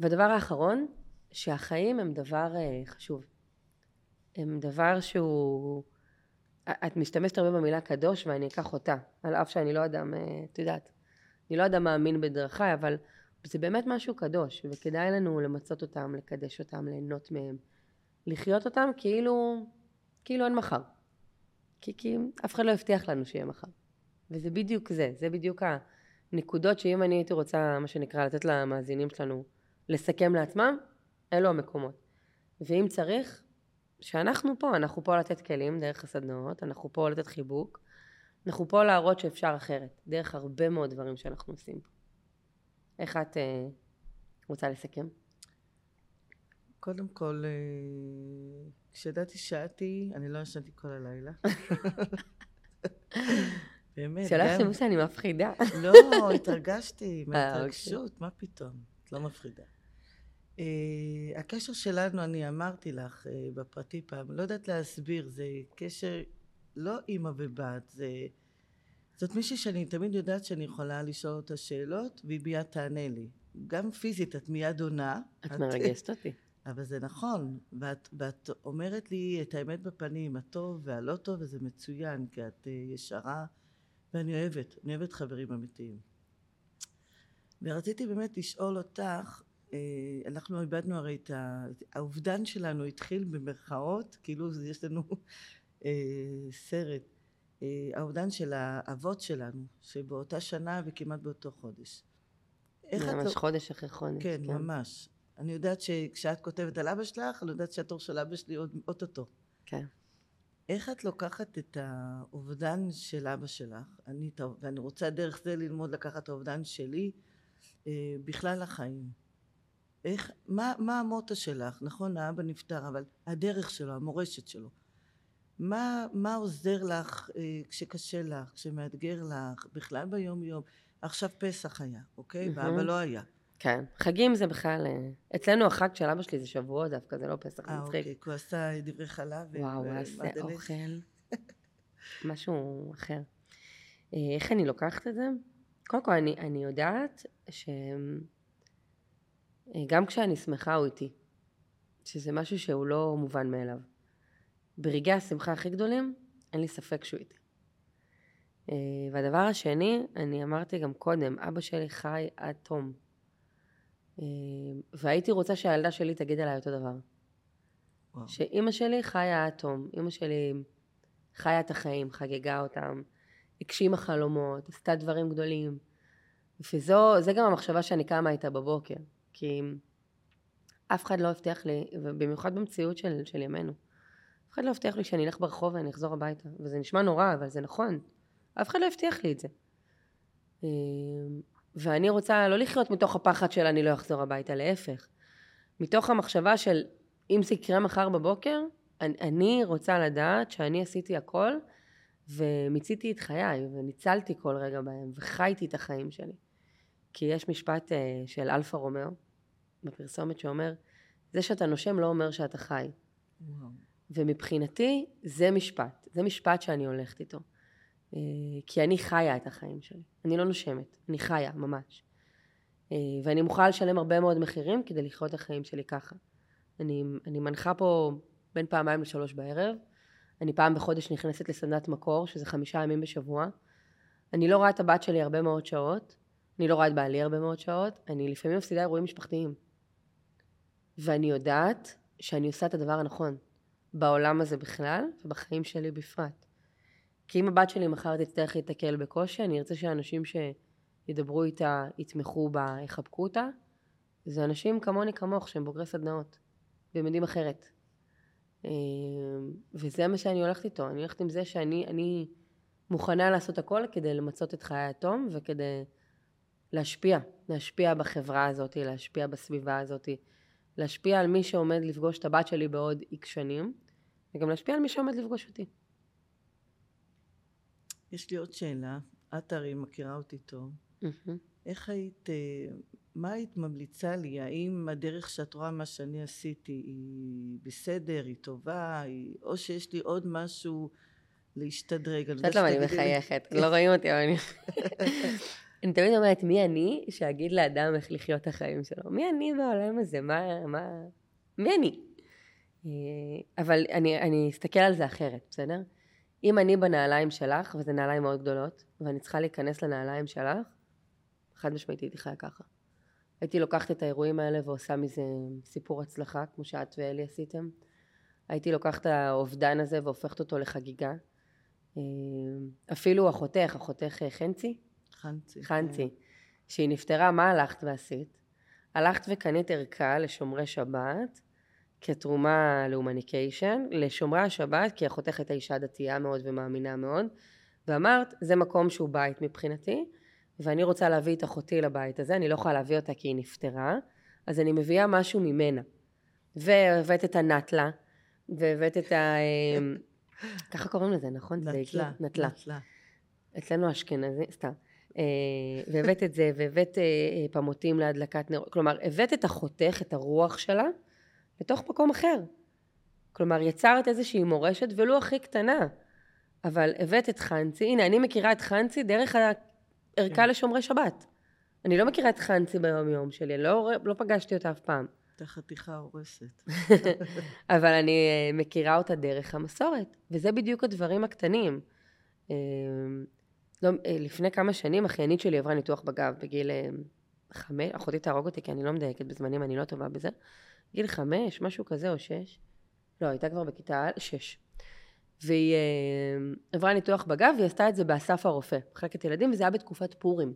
והדבר האחרון, שהחיים הם דבר uh, חשוב. הם דבר שהוא... את משתמשת הרבה במילה קדוש ואני אקח אותה, על אף שאני לא אדם, uh, את יודעת, אני לא אדם מאמין בדרכיי, אבל זה באמת משהו קדוש, וכדאי לנו למצות אותם, לקדש אותם, ליהנות מהם. לחיות אותם כאילו, כאילו אין מחר. כי, כי אף אחד לא הבטיח לנו שיהיה מחר. וזה בדיוק זה, זה בדיוק הנקודות שאם אני הייתי רוצה, מה שנקרא, לתת למאזינים שלנו לסכם לעצמם, אלו המקומות. ואם צריך, שאנחנו פה, אנחנו פה לתת כלים דרך הסדנאות, אנחנו פה לתת חיבוק, אנחנו פה להראות שאפשר אחרת, דרך הרבה מאוד דברים שאנחנו עושים פה. איך את אה, רוצה לסכם? קודם כל, אה, כשידעתי שעתי, אני לא ישנתי כל הלילה. [laughs] באמת. שלא יחשבו שאני מפחידה. לא, התרגשתי אה, מההתרגשות, מה פתאום? את לא מפחידה. Uh, הקשר שלנו, אני אמרתי לך uh, בפרטי פעם, לא יודעת להסביר, זה קשר לא אימא ובת, זה... זאת מישהי שאני תמיד יודעת שאני יכולה לשאול אותה שאלות, והיא מיד תענה לי. גם פיזית, את מיד עונה. את, את מרגשת אותי. [laughs] אבל זה נכון, ואת, ואת אומרת לי את האמת בפנים, הטוב והלא טוב, וזה מצוין, כי את uh, ישרה, ואני אוהבת, אני אוהבת חברים אמיתיים. ורציתי באמת לשאול אותך, אנחנו איבדנו הרי את האובדן שלנו התחיל במרכאות, כאילו יש לנו אה, סרט, אה, האובדן של האבות שלנו, שבאותה שנה וכמעט באותו חודש. ממש לא... חודש אחרי חודש. כן, כן, ממש. אני יודעת שכשאת כותבת על אבא שלך, אני יודעת שהתור של אבא שלי עוד אוטוטו. כן. איך את לוקחת את האובדן של אבא שלך, אני, ואני רוצה דרך זה ללמוד לקחת את האובדן שלי, אה, בכלל החיים. איך, מה, מה המוטו שלך? נכון, האבא נפטר, אבל הדרך שלו, המורשת שלו. מה, מה עוזר לך אה, כשקשה לך, כשמאתגר לך, בכלל ביום יום? עכשיו פסח היה, אוקיי? Mm-hmm. ואבא לא היה. כן, חגים זה בכלל, אה, אצלנו החג של אבא שלי זה שבוע דווקא, זה לא פסח, זה מצחיק. אה, אוקיי, כי הוא עשה דברי חלב. וואו, הוא עשה אוכל, [laughs] משהו אחר. אה, איך אני לוקחת את זה? קודם כל, אני, אני יודעת שגם כשאני שמחה הוא איתי, שזה משהו שהוא לא מובן מאליו. ברגעי השמחה הכי גדולים, אין לי ספק שהוא איתי. והדבר השני, אני אמרתי גם קודם, אבא שלי חי עד תום. אמ, והייתי רוצה שהילדה שלי תגיד עליי אותו דבר. וואו. שאימא שלי חיה עד תום, אימא שלי חיה את החיים, חגגה אותם, הגשימה חלומות, עשתה דברים גדולים. וזה גם המחשבה שאני קמה איתה בבוקר, כי אף אחד לא הבטיח לי, ובמיוחד במציאות של, של ימינו, אף אחד לא הבטיח לי שאני אלך ברחוב ואני אחזור הביתה, וזה נשמע נורא, אבל זה נכון, אף אחד לא הבטיח לי את זה. אמ, ואני רוצה לא לחיות מתוך הפחד של אני לא אחזור הביתה, להפך. מתוך המחשבה של אם זה יקרה מחר בבוקר, אני, אני רוצה לדעת שאני עשיתי הכל ומיציתי את חיי וניצלתי כל רגע בהם וחייתי את החיים שלי. כי יש משפט אה, של אלפא רומיאו בפרסומת שאומר, זה שאתה נושם לא אומר שאתה חי. וואו. ומבחינתי זה משפט, זה משפט שאני הולכת איתו. אה, כי אני חיה את החיים שלי. אני לא נושמת, אני חיה, ממש. אה, ואני מוכנה לשלם הרבה מאוד מחירים כדי לחיות את החיים שלי ככה. אני, אני מנחה פה בין פעמיים לשלוש בערב. אני פעם בחודש נכנסת לסדנת מקור, שזה חמישה ימים בשבוע. אני לא רואה את הבת שלי הרבה מאוד שעות. אני לא רואה את בעלי הרבה מאוד שעות. אני לפעמים מפסידה אירועים משפחתיים. ואני יודעת שאני עושה את הדבר הנכון. בעולם הזה בכלל, ובחיים שלי בפרט. כי אם הבת שלי מחר תצטרך להתקל בקושי, אני ארצה שאנשים שידברו איתה, יתמכו בה, יחבקו אותה. זה אנשים כמוני כמוך, שהם בוגרי סדנאות, והם יודעים אחרת. אה, וזה מה שאני הולכת איתו, אני הולכת עם זה שאני אני מוכנה לעשות הכל כדי למצות את חיי התום וכדי להשפיע, להשפיע בחברה הזאת, להשפיע בסביבה הזאת, להשפיע על מי שעומד לפגוש את הבת שלי בעוד איקס שנים, וגם להשפיע על מי שעומד לפגוש אותי. יש לי עוד שאלה, את הרי מכירה אותי טוב. איך היית, אה, מה היית ממליצה לי? האם הדרך שאת רואה מה שאני עשיתי היא בסדר, היא טובה, היא... או שיש לי עוד משהו להשתדרג? את יודעת למה אני מחייכת, לא רואים אותי, אבל אני... [laughs] אני תמיד אומרת, מי אני שאגיד לאדם איך לחיות את החיים שלו? מי אני בעולם הזה? מה... מה... מי אני? אה, אבל אני, אני אסתכל על זה אחרת, בסדר? אם אני בנעליים שלך, וזה נעליים מאוד גדולות, ואני צריכה להיכנס לנעליים שלך, חד משמעית הייתי חיה ככה. הייתי לוקחת את האירועים האלה ועושה מזה סיפור הצלחה, כמו שאת ואלי עשיתם. הייתי לוקחת את האובדן הזה והופכת אותו לחגיגה. אה, אפילו אחותך, אחותך חנצי? חנצי. חנצי. כן. שהיא נפטרה, מה הלכת ועשית? הלכת וקנית ערכה לשומרי שבת, כתרומה להומניקיישן, לשומרי השבת, כי אחותך הייתה אישה דתייה מאוד ומאמינה מאוד, ואמרת, זה מקום שהוא בית מבחינתי, ואני רוצה להביא את אחותי לבית הזה, אני לא יכולה להביא אותה כי היא נפטרה, אז אני מביאה משהו ממנה. והבאת את הנטלה, והבאת את ה... [laughs] ככה קוראים לזה, נכון? נטלה. נטלה. אצלנו אשכנזי, סתם. אה, והבאת את זה, והבאת אה, אה, פמוטים להדלקת נר, כלומר, הבאת את החותך, את הרוח שלה, לתוך מקום אחר. כלומר, יצרת איזושהי מורשת, ולו הכי קטנה, אבל הבאת את חנצי, הנה, אני מכירה את חנצי דרך הערכה כן. לשומרי שבת. אני לא מכירה את חנצי ביום-יום שלי, לא, לא פגשתי אותה אף פעם. את החתיכה הורסת. [laughs] אבל אני מכירה אותה דרך המסורת, וזה בדיוק הדברים הקטנים. לא, אה, לפני כמה שנים אחיינית שלי עברה ניתוח בגב בגיל אה, חמש, אחותי תהרוג אותי כי אני לא מדייקת בזמנים, אני לא טובה בזה. גיל חמש, משהו כזה, או שש. לא, הייתה כבר בכיתה שש. והיא אה, עברה ניתוח בגב, והיא עשתה את זה באסף הרופא, מחלקת ילדים, וזה היה בתקופת פורים.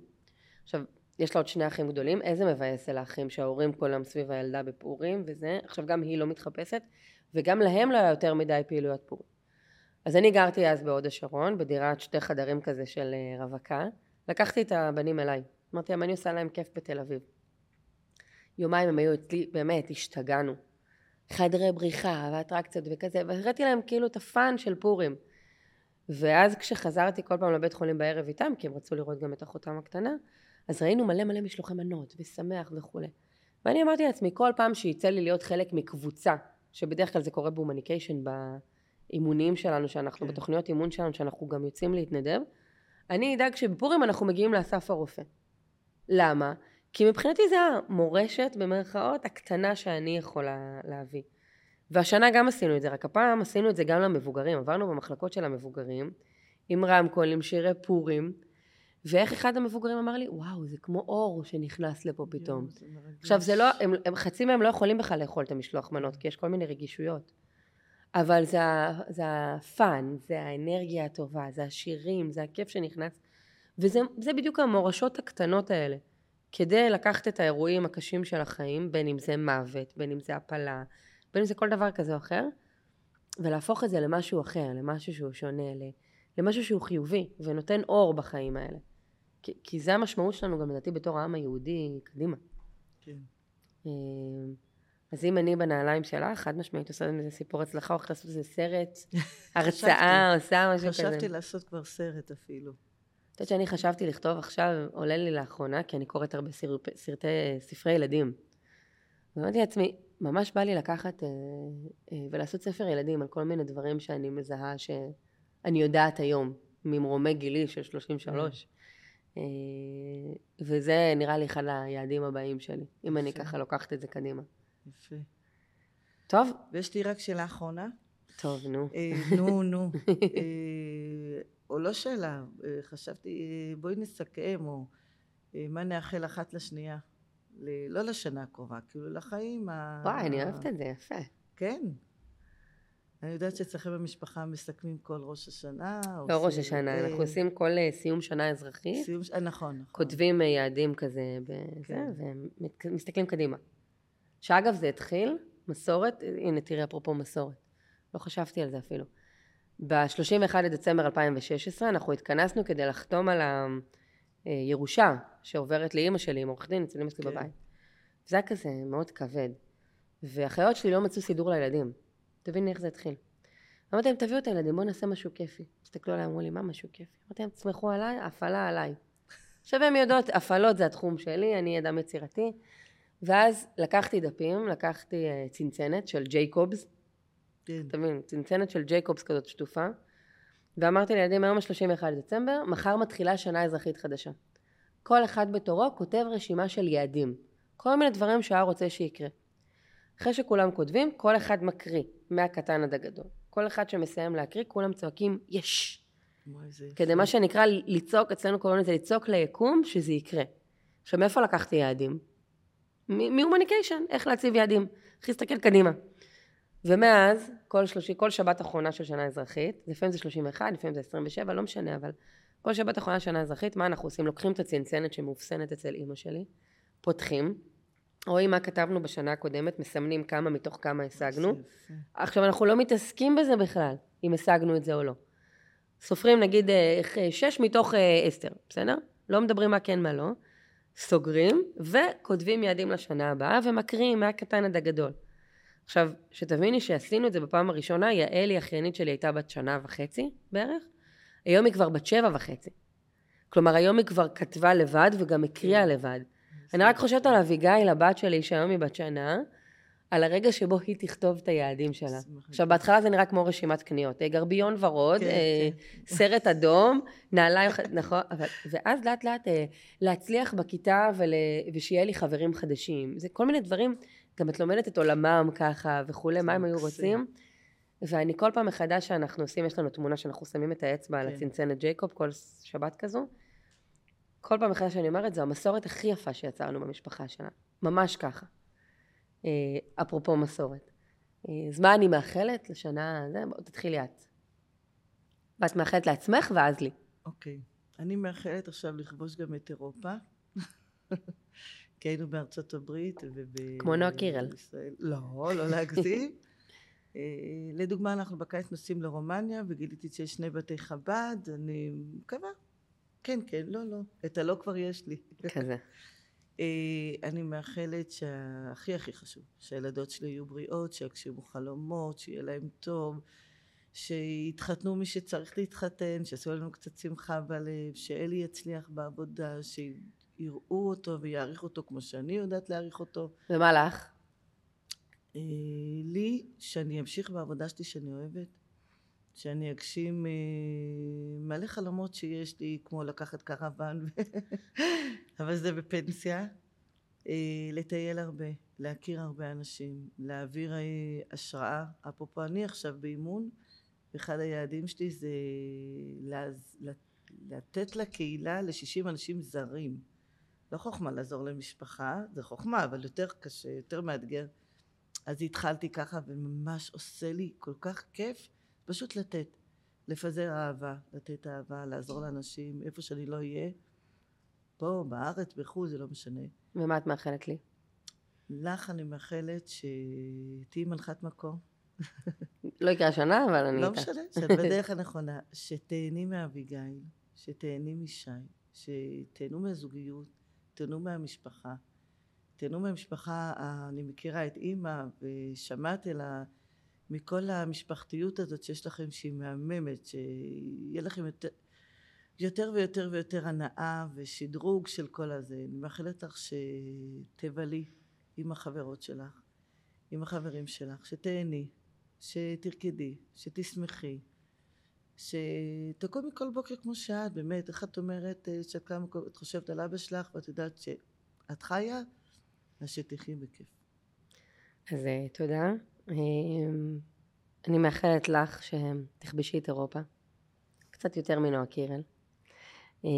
עכשיו, יש לה עוד שני אחים גדולים, איזה מבאס זה לאחים שההורים היום סביב הילדה בפורים וזה, עכשיו גם היא לא מתחפשת, וגם להם לא היה יותר מדי פעילויות פורים. אז אני גרתי אז בהוד השרון, בדירת שתי חדרים כזה של אה, רווקה, לקחתי את הבנים אליי, אמרתי להם, אני עושה להם כיף בתל אביב. יומיים הם היו אצלי, באמת, השתגענו. חדרי בריחה ואטרקציות וכזה, והראיתי להם כאילו את הפאן של פורים. ואז כשחזרתי כל פעם לבית חולים בערב איתם, כי הם רצו לראות גם את אחותם הקטנה, אז ראינו מלא מלא משלוחי מנות, ושמח וכולי. ואני אמרתי לעצמי, כל פעם שיצא לי להיות חלק מקבוצה, שבדרך כלל זה קורה בהומניקיישן, באימונים שלנו, שאנחנו, כן. בתוכניות אימון שלנו, שאנחנו גם יוצאים להתנדב, אני אדאג שבפורים אנחנו מגיעים לאסף הרופא. למה? כי מבחינתי זה המורשת, במרכאות, הקטנה שאני יכולה להביא. והשנה גם עשינו את זה, רק הפעם עשינו את זה גם למבוגרים. עברנו במחלקות של המבוגרים, עם רמקול, עם שירי פורים, ואיך אחד המבוגרים אמר לי, וואו, זה כמו אור שנכנס לפה פתאום. עכשיו, זה לא, הם, הם, חצי מהם לא יכולים בכלל לאכול את המשלוח מנות, כי יש כל מיני רגישויות. אבל זה, זה הפאן, זה האנרגיה הטובה, זה השירים, זה הכיף שנכנס. וזה זה בדיוק המורשות הקטנות האלה. כדי לקחת את האירועים הקשים של החיים, בין אם זה מוות, בין אם זה הפלה, בין אם זה כל דבר כזה או אחר, ולהפוך את זה למשהו אחר, למשהו שהוא שונה, למשהו שהוא חיובי, ונותן אור בחיים האלה. כי, כי זה המשמעות שלנו גם לדעתי בתור העם היהודי קדימה. כן. אז אם אני בנעליים שלך, חד משמעית עושה מזה סיפור הצלחה, הולכת לעשות איזה סרט, [laughs] הרצאה, עושה משהו כזה. חשבתי לעשות כבר סרט אפילו. את יודעת שאני חשבתי לכתוב עכשיו, עולה לי לאחרונה, כי אני קוראת הרבה סרט, סרטי, ספרי ילדים. ואמרתי לעצמי, ממש בא לי לקחת אה, אה, ולעשות ספר ילדים על כל מיני דברים שאני מזהה שאני יודעת היום, ממרומי גילי של 33. אה, וזה נראה לי אחד היעדים הבאים שלי, אם אני. ככה לוקחת את זה קדימה. יפה. טוב? ויש לי רק שאלה אחרונה. טוב, נו. אה, נו, נו. אה, או לא שאלה, אה, חשבתי, בואי נסכם, או מה נאחל אחת לשנייה. לא לשנה הקרובה, כאילו לחיים ה... וואי, אני אוהבת את זה, יפה. כן. אני יודעת שאצלכם במשפחה מסכמים כל ראש השנה. לא ראש השנה, אנחנו עושים כל סיום שנה אזרחית, סיום, נכון, נכון. כותבים יעדים כזה, בזה, כן. ומסתכלים קדימה. שאגב, זה התחיל, מסורת, הנה תראי אפרופו מסורת, לא חשבתי על זה אפילו. ב-31 לדצמבר 2016 אנחנו התכנסנו כדי לחתום על הירושה שעוברת לאימא שלי עם עורך דין אצל אמא שלי כן. בבית. זה היה כזה מאוד כבד. והאחיות שלי לא מצאו סידור לילדים. תביני איך זה התחיל. אמרתי להם, תביאו את הילדים, בואו נעשה משהו כיפי. הסתכלו עליי, אמרו לי, מה משהו כיפי? אמרתי להם, תסמכו עליי, הפעלה עליי. עכשיו הן יודעות, הפעלות זה התחום שלי, אני אדם יצירתי. ואז לקחתי דפים, לקחתי אה, צנצנת של ג'ייקובס, כן. אתה מבין, צנצנת של ג'ייקובס כזאת שטופה, ואמרתי לילדים, היום ה-31 לדצמבר, מחר מתחילה שנה אזרחית חדשה. כל אחד בתורו כותב רשימה של יעדים. כל מיני דברים שהוא היה רוצה שיקרה. אחרי שכולם כותבים, כל אחד מקריא, מהקטן עד הגדול. כל אחד שמסיים להקריא, כולם צועקים, יש. כדי מה שנקרא לצעוק, אצלנו קוראים לזה לצעוק ליקום, שזה יקרה. עכשיו, מאיפה לקחתי יעדים? מ- מהומניקיישן, איך להציב יעדים. איך להסתכל קדימה. ומאז, כל, שלושי, כל שבת אחרונה של שנה אזרחית, לפעמים זה 31, לפעמים זה 27, לא משנה, אבל כל שבת אחרונה של שנה אזרחית, מה אנחנו עושים? לוקחים את הצנצנת שמאופסנת אצל אימא שלי, פותחים, רואים מה כתבנו בשנה הקודמת, מסמנים כמה מתוך כמה השגנו. עכשיו, אנחנו לא מתעסקים בזה בכלל, אם השגנו את זה או לא. סופרים נגיד אה, אה, שש מתוך אה, עשר, בסדר? לא מדברים מה כן מה לא. סוגרים וכותבים יעדים לשנה הבאה ומקריאים מהקטן עד הגדול. עכשיו, שתביני שעשינו את זה בפעם הראשונה, יעלי, אחיינית שלי, הייתה בת שנה וחצי בערך, היום היא כבר בת שבע וחצי. כלומר, היום היא כבר כתבה לבד וגם הקריאה לבד. אני רק חושבת על אביגיל, הבת שלי, שהיום היא בת שנה, על הרגע שבו היא תכתוב את היעדים שלה. עכשיו, בהתחלה זה נראה כמו רשימת קניות. אה, גרביון ורוד, כן, אה, כן. סרט אדום, נעליים, נכון, אבל, ואז לאט לאט אה, להצליח בכיתה ול, ושיהיה לי חברים חדשים. זה כל מיני דברים, גם את לומדת את עולמם ככה וכולי, מה הם היו. רוצים. ואני כל פעם מחדש שאנחנו עושים, יש לנו תמונה שאנחנו שמים את האצבע על כן. הצנצנת ג'ייקוב כל שבת כזו. כל פעם מחדש שאני אומרת, זו המסורת הכי יפה שיצרנו במשפחה שלנו. ממש ככה. אה, אפרופו מסורת. אה, אז מה אני מאחלת לשנה, זה, בוא תתחילי את. ואת מאחלת לעצמך ואז לי. אוקיי. אני מאחלת עכשיו לכבוש גם את אירופה. [laughs] כי היינו בארצות הברית וב... כמו נועה קירל. לא, לא להגזים. [laughs] אה, לדוגמה, אנחנו בקיץ נוסעים לרומניה, וגיליתי שיש שני בתי חב"ד, אני מקווה. כן, כן, לא, לא. את הלא כבר יש לי. כזה. [laughs] אה, אני מאחלת שהכי הכי חשוב, שהילדות שלי יהיו בריאות, שיגשימו חלומות, שיהיה להם טוב, שיתחתנו מי שצריך להתחתן, שיעשו לנו קצת שמחה בלב, שאלי יצליח בעבודה, שיראו אותו ויעריכו אותו כמו שאני יודעת להעריך אותו. ומה לך? אה, לי, שאני אמשיך בעבודה שלי שאני אוהבת, שאני אגשים אה, מלא חלומות שיש לי, כמו לקחת קרוון, אבל זה בפנסיה. אה, לטייל הרבה, להכיר הרבה אנשים, להעביר אה, השראה. אפרופו, אני עכשיו באימון, ואחד היעדים שלי זה לתת לקהילה ל-60 אנשים זרים. לא חוכמה לעזור למשפחה, זה חוכמה, אבל יותר קשה, יותר מאתגר. אז התחלתי ככה, וממש עושה לי כל כך כיף פשוט לתת. לפזר אהבה, לתת אהבה, לעזור לאנשים, איפה שאני לא אהיה. פה, בארץ, בחו"ל, זה לא משנה. ומה את מאחלת לי? לך אני מאחלת שתהיי מנחת מקום. לא יקרה השנה, אבל אני לא איתך. משנה, שאת בדרך הנכונה. שתהני מאביגיל, שתהני משי, שתהנו מהזוגיות, תהנו מהמשפחה. תהנו מהמשפחה, אני מכירה את אימא ושמעתי לה מכל המשפחתיות הזאת שיש לכם שהיא מהממת, שיהיה לכם יותר, יותר ויותר ויותר הנאה ושדרוג של כל הזה. אני מאחלת לך שתבלי עם החברות שלך, עם החברים שלך, שתהני, שתרקדי, שתשמחי, שתקומי כל בוקר כמו שאת, באמת, איך את אומרת שאת קמה, את חושבת על אבא שלך ואת יודעת שאת חיה, אז שתחי בכיף. אז אה, תודה. אה, אני מאחלת לך שתכבשי את אירופה. קצת יותר מנועה קירל. אה,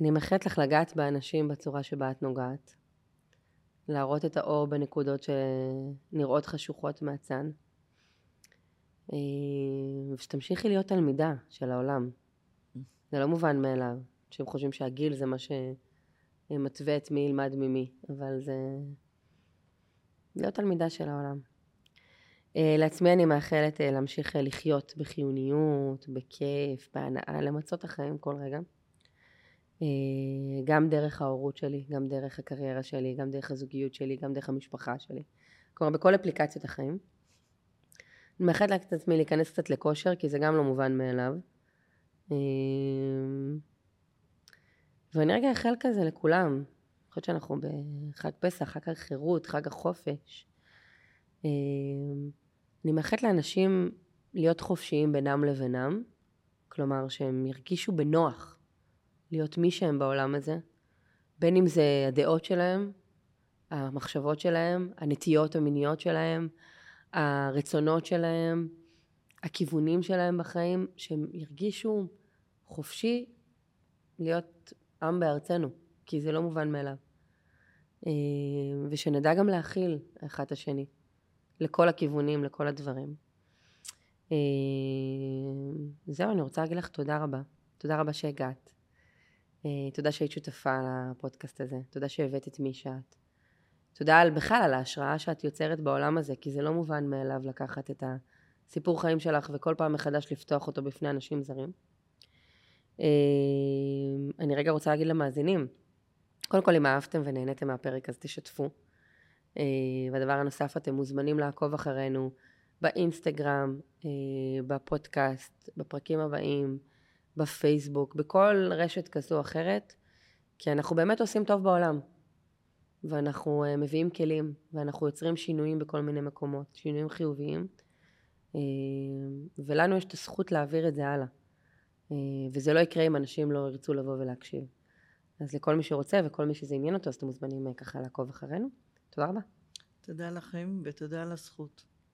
אני מאחלת לך לגעת באנשים בצורה שבה את נוגעת. להראות את האור בנקודות שנראות חשוכות מהצד. אה, ושתמשיכי להיות תלמידה של העולם. זה לא מובן מאליו. אנשים חושבים שהגיל זה מה שמתווה את מי ילמד ממי, אבל זה להיות תלמידה של העולם. אה, לעצמי אני מאחלת אה, להמשיך אה, לחיות בחיוניות, בכיף, בהנאה, למצות את החיים כל רגע. גם דרך ההורות שלי, גם דרך הקריירה שלי, גם דרך הזוגיות שלי, גם דרך המשפחה שלי. כלומר, בכל אפליקציות החיים. אני מאחלת את עצמי להיכנס קצת לכושר, כי זה גם לא מובן מאליו. ואני רגע אאחל כזה לכולם. חושבת שאנחנו בחג פסח, חג החירות, חג החופש. אה, אני מאחלת לאנשים להיות חופשיים בינם לבינם, כלומר שהם ירגישו בנוח להיות מי שהם בעולם הזה, בין אם זה הדעות שלהם, המחשבות שלהם, הנטיות המיניות שלהם, הרצונות שלהם, הכיוונים שלהם בחיים, שהם ירגישו חופשי להיות עם בארצנו, כי זה לא מובן מאליו. אה, ושנדע גם להכיל אחד את השני, לכל הכיוונים, לכל הדברים. אה, זהו, אני רוצה להגיד לך תודה רבה. תודה רבה שהגעת. אה, תודה שהיית שותפה לפודקאסט הזה. תודה שהבאת את מי שאת. תודה על, בכלל על ההשראה שאת יוצרת בעולם הזה, כי זה לא מובן מאליו לקחת את הסיפור חיים שלך וכל פעם מחדש לפתוח אותו בפני אנשים זרים. אני רגע רוצה להגיד למאזינים, קודם כל אם אהבתם ונהניתם מהפרק אז תשתפו. אה, והדבר הנוסף, אתם מוזמנים לעקוב אחרינו באינסטגרם, אה, בפודקאסט, בפרקים הבאים, בפייסבוק, בכל רשת כזו או אחרת, כי אנחנו באמת עושים טוב בעולם. ואנחנו uh, מביאים כלים, ואנחנו יוצרים שינויים בכל מיני מקומות, שינויים חיוביים, ולנו יש את הזכות להעביר את זה הלאה. וזה לא יקרה אם אנשים לא ירצו לבוא ולהקשיב. אז לכל מי שרוצה וכל מי שזה עניין אותו, אז אתם מוזמנים ככה לעקוב אחרינו. תודה רבה. תודה לכם ותודה על הזכות.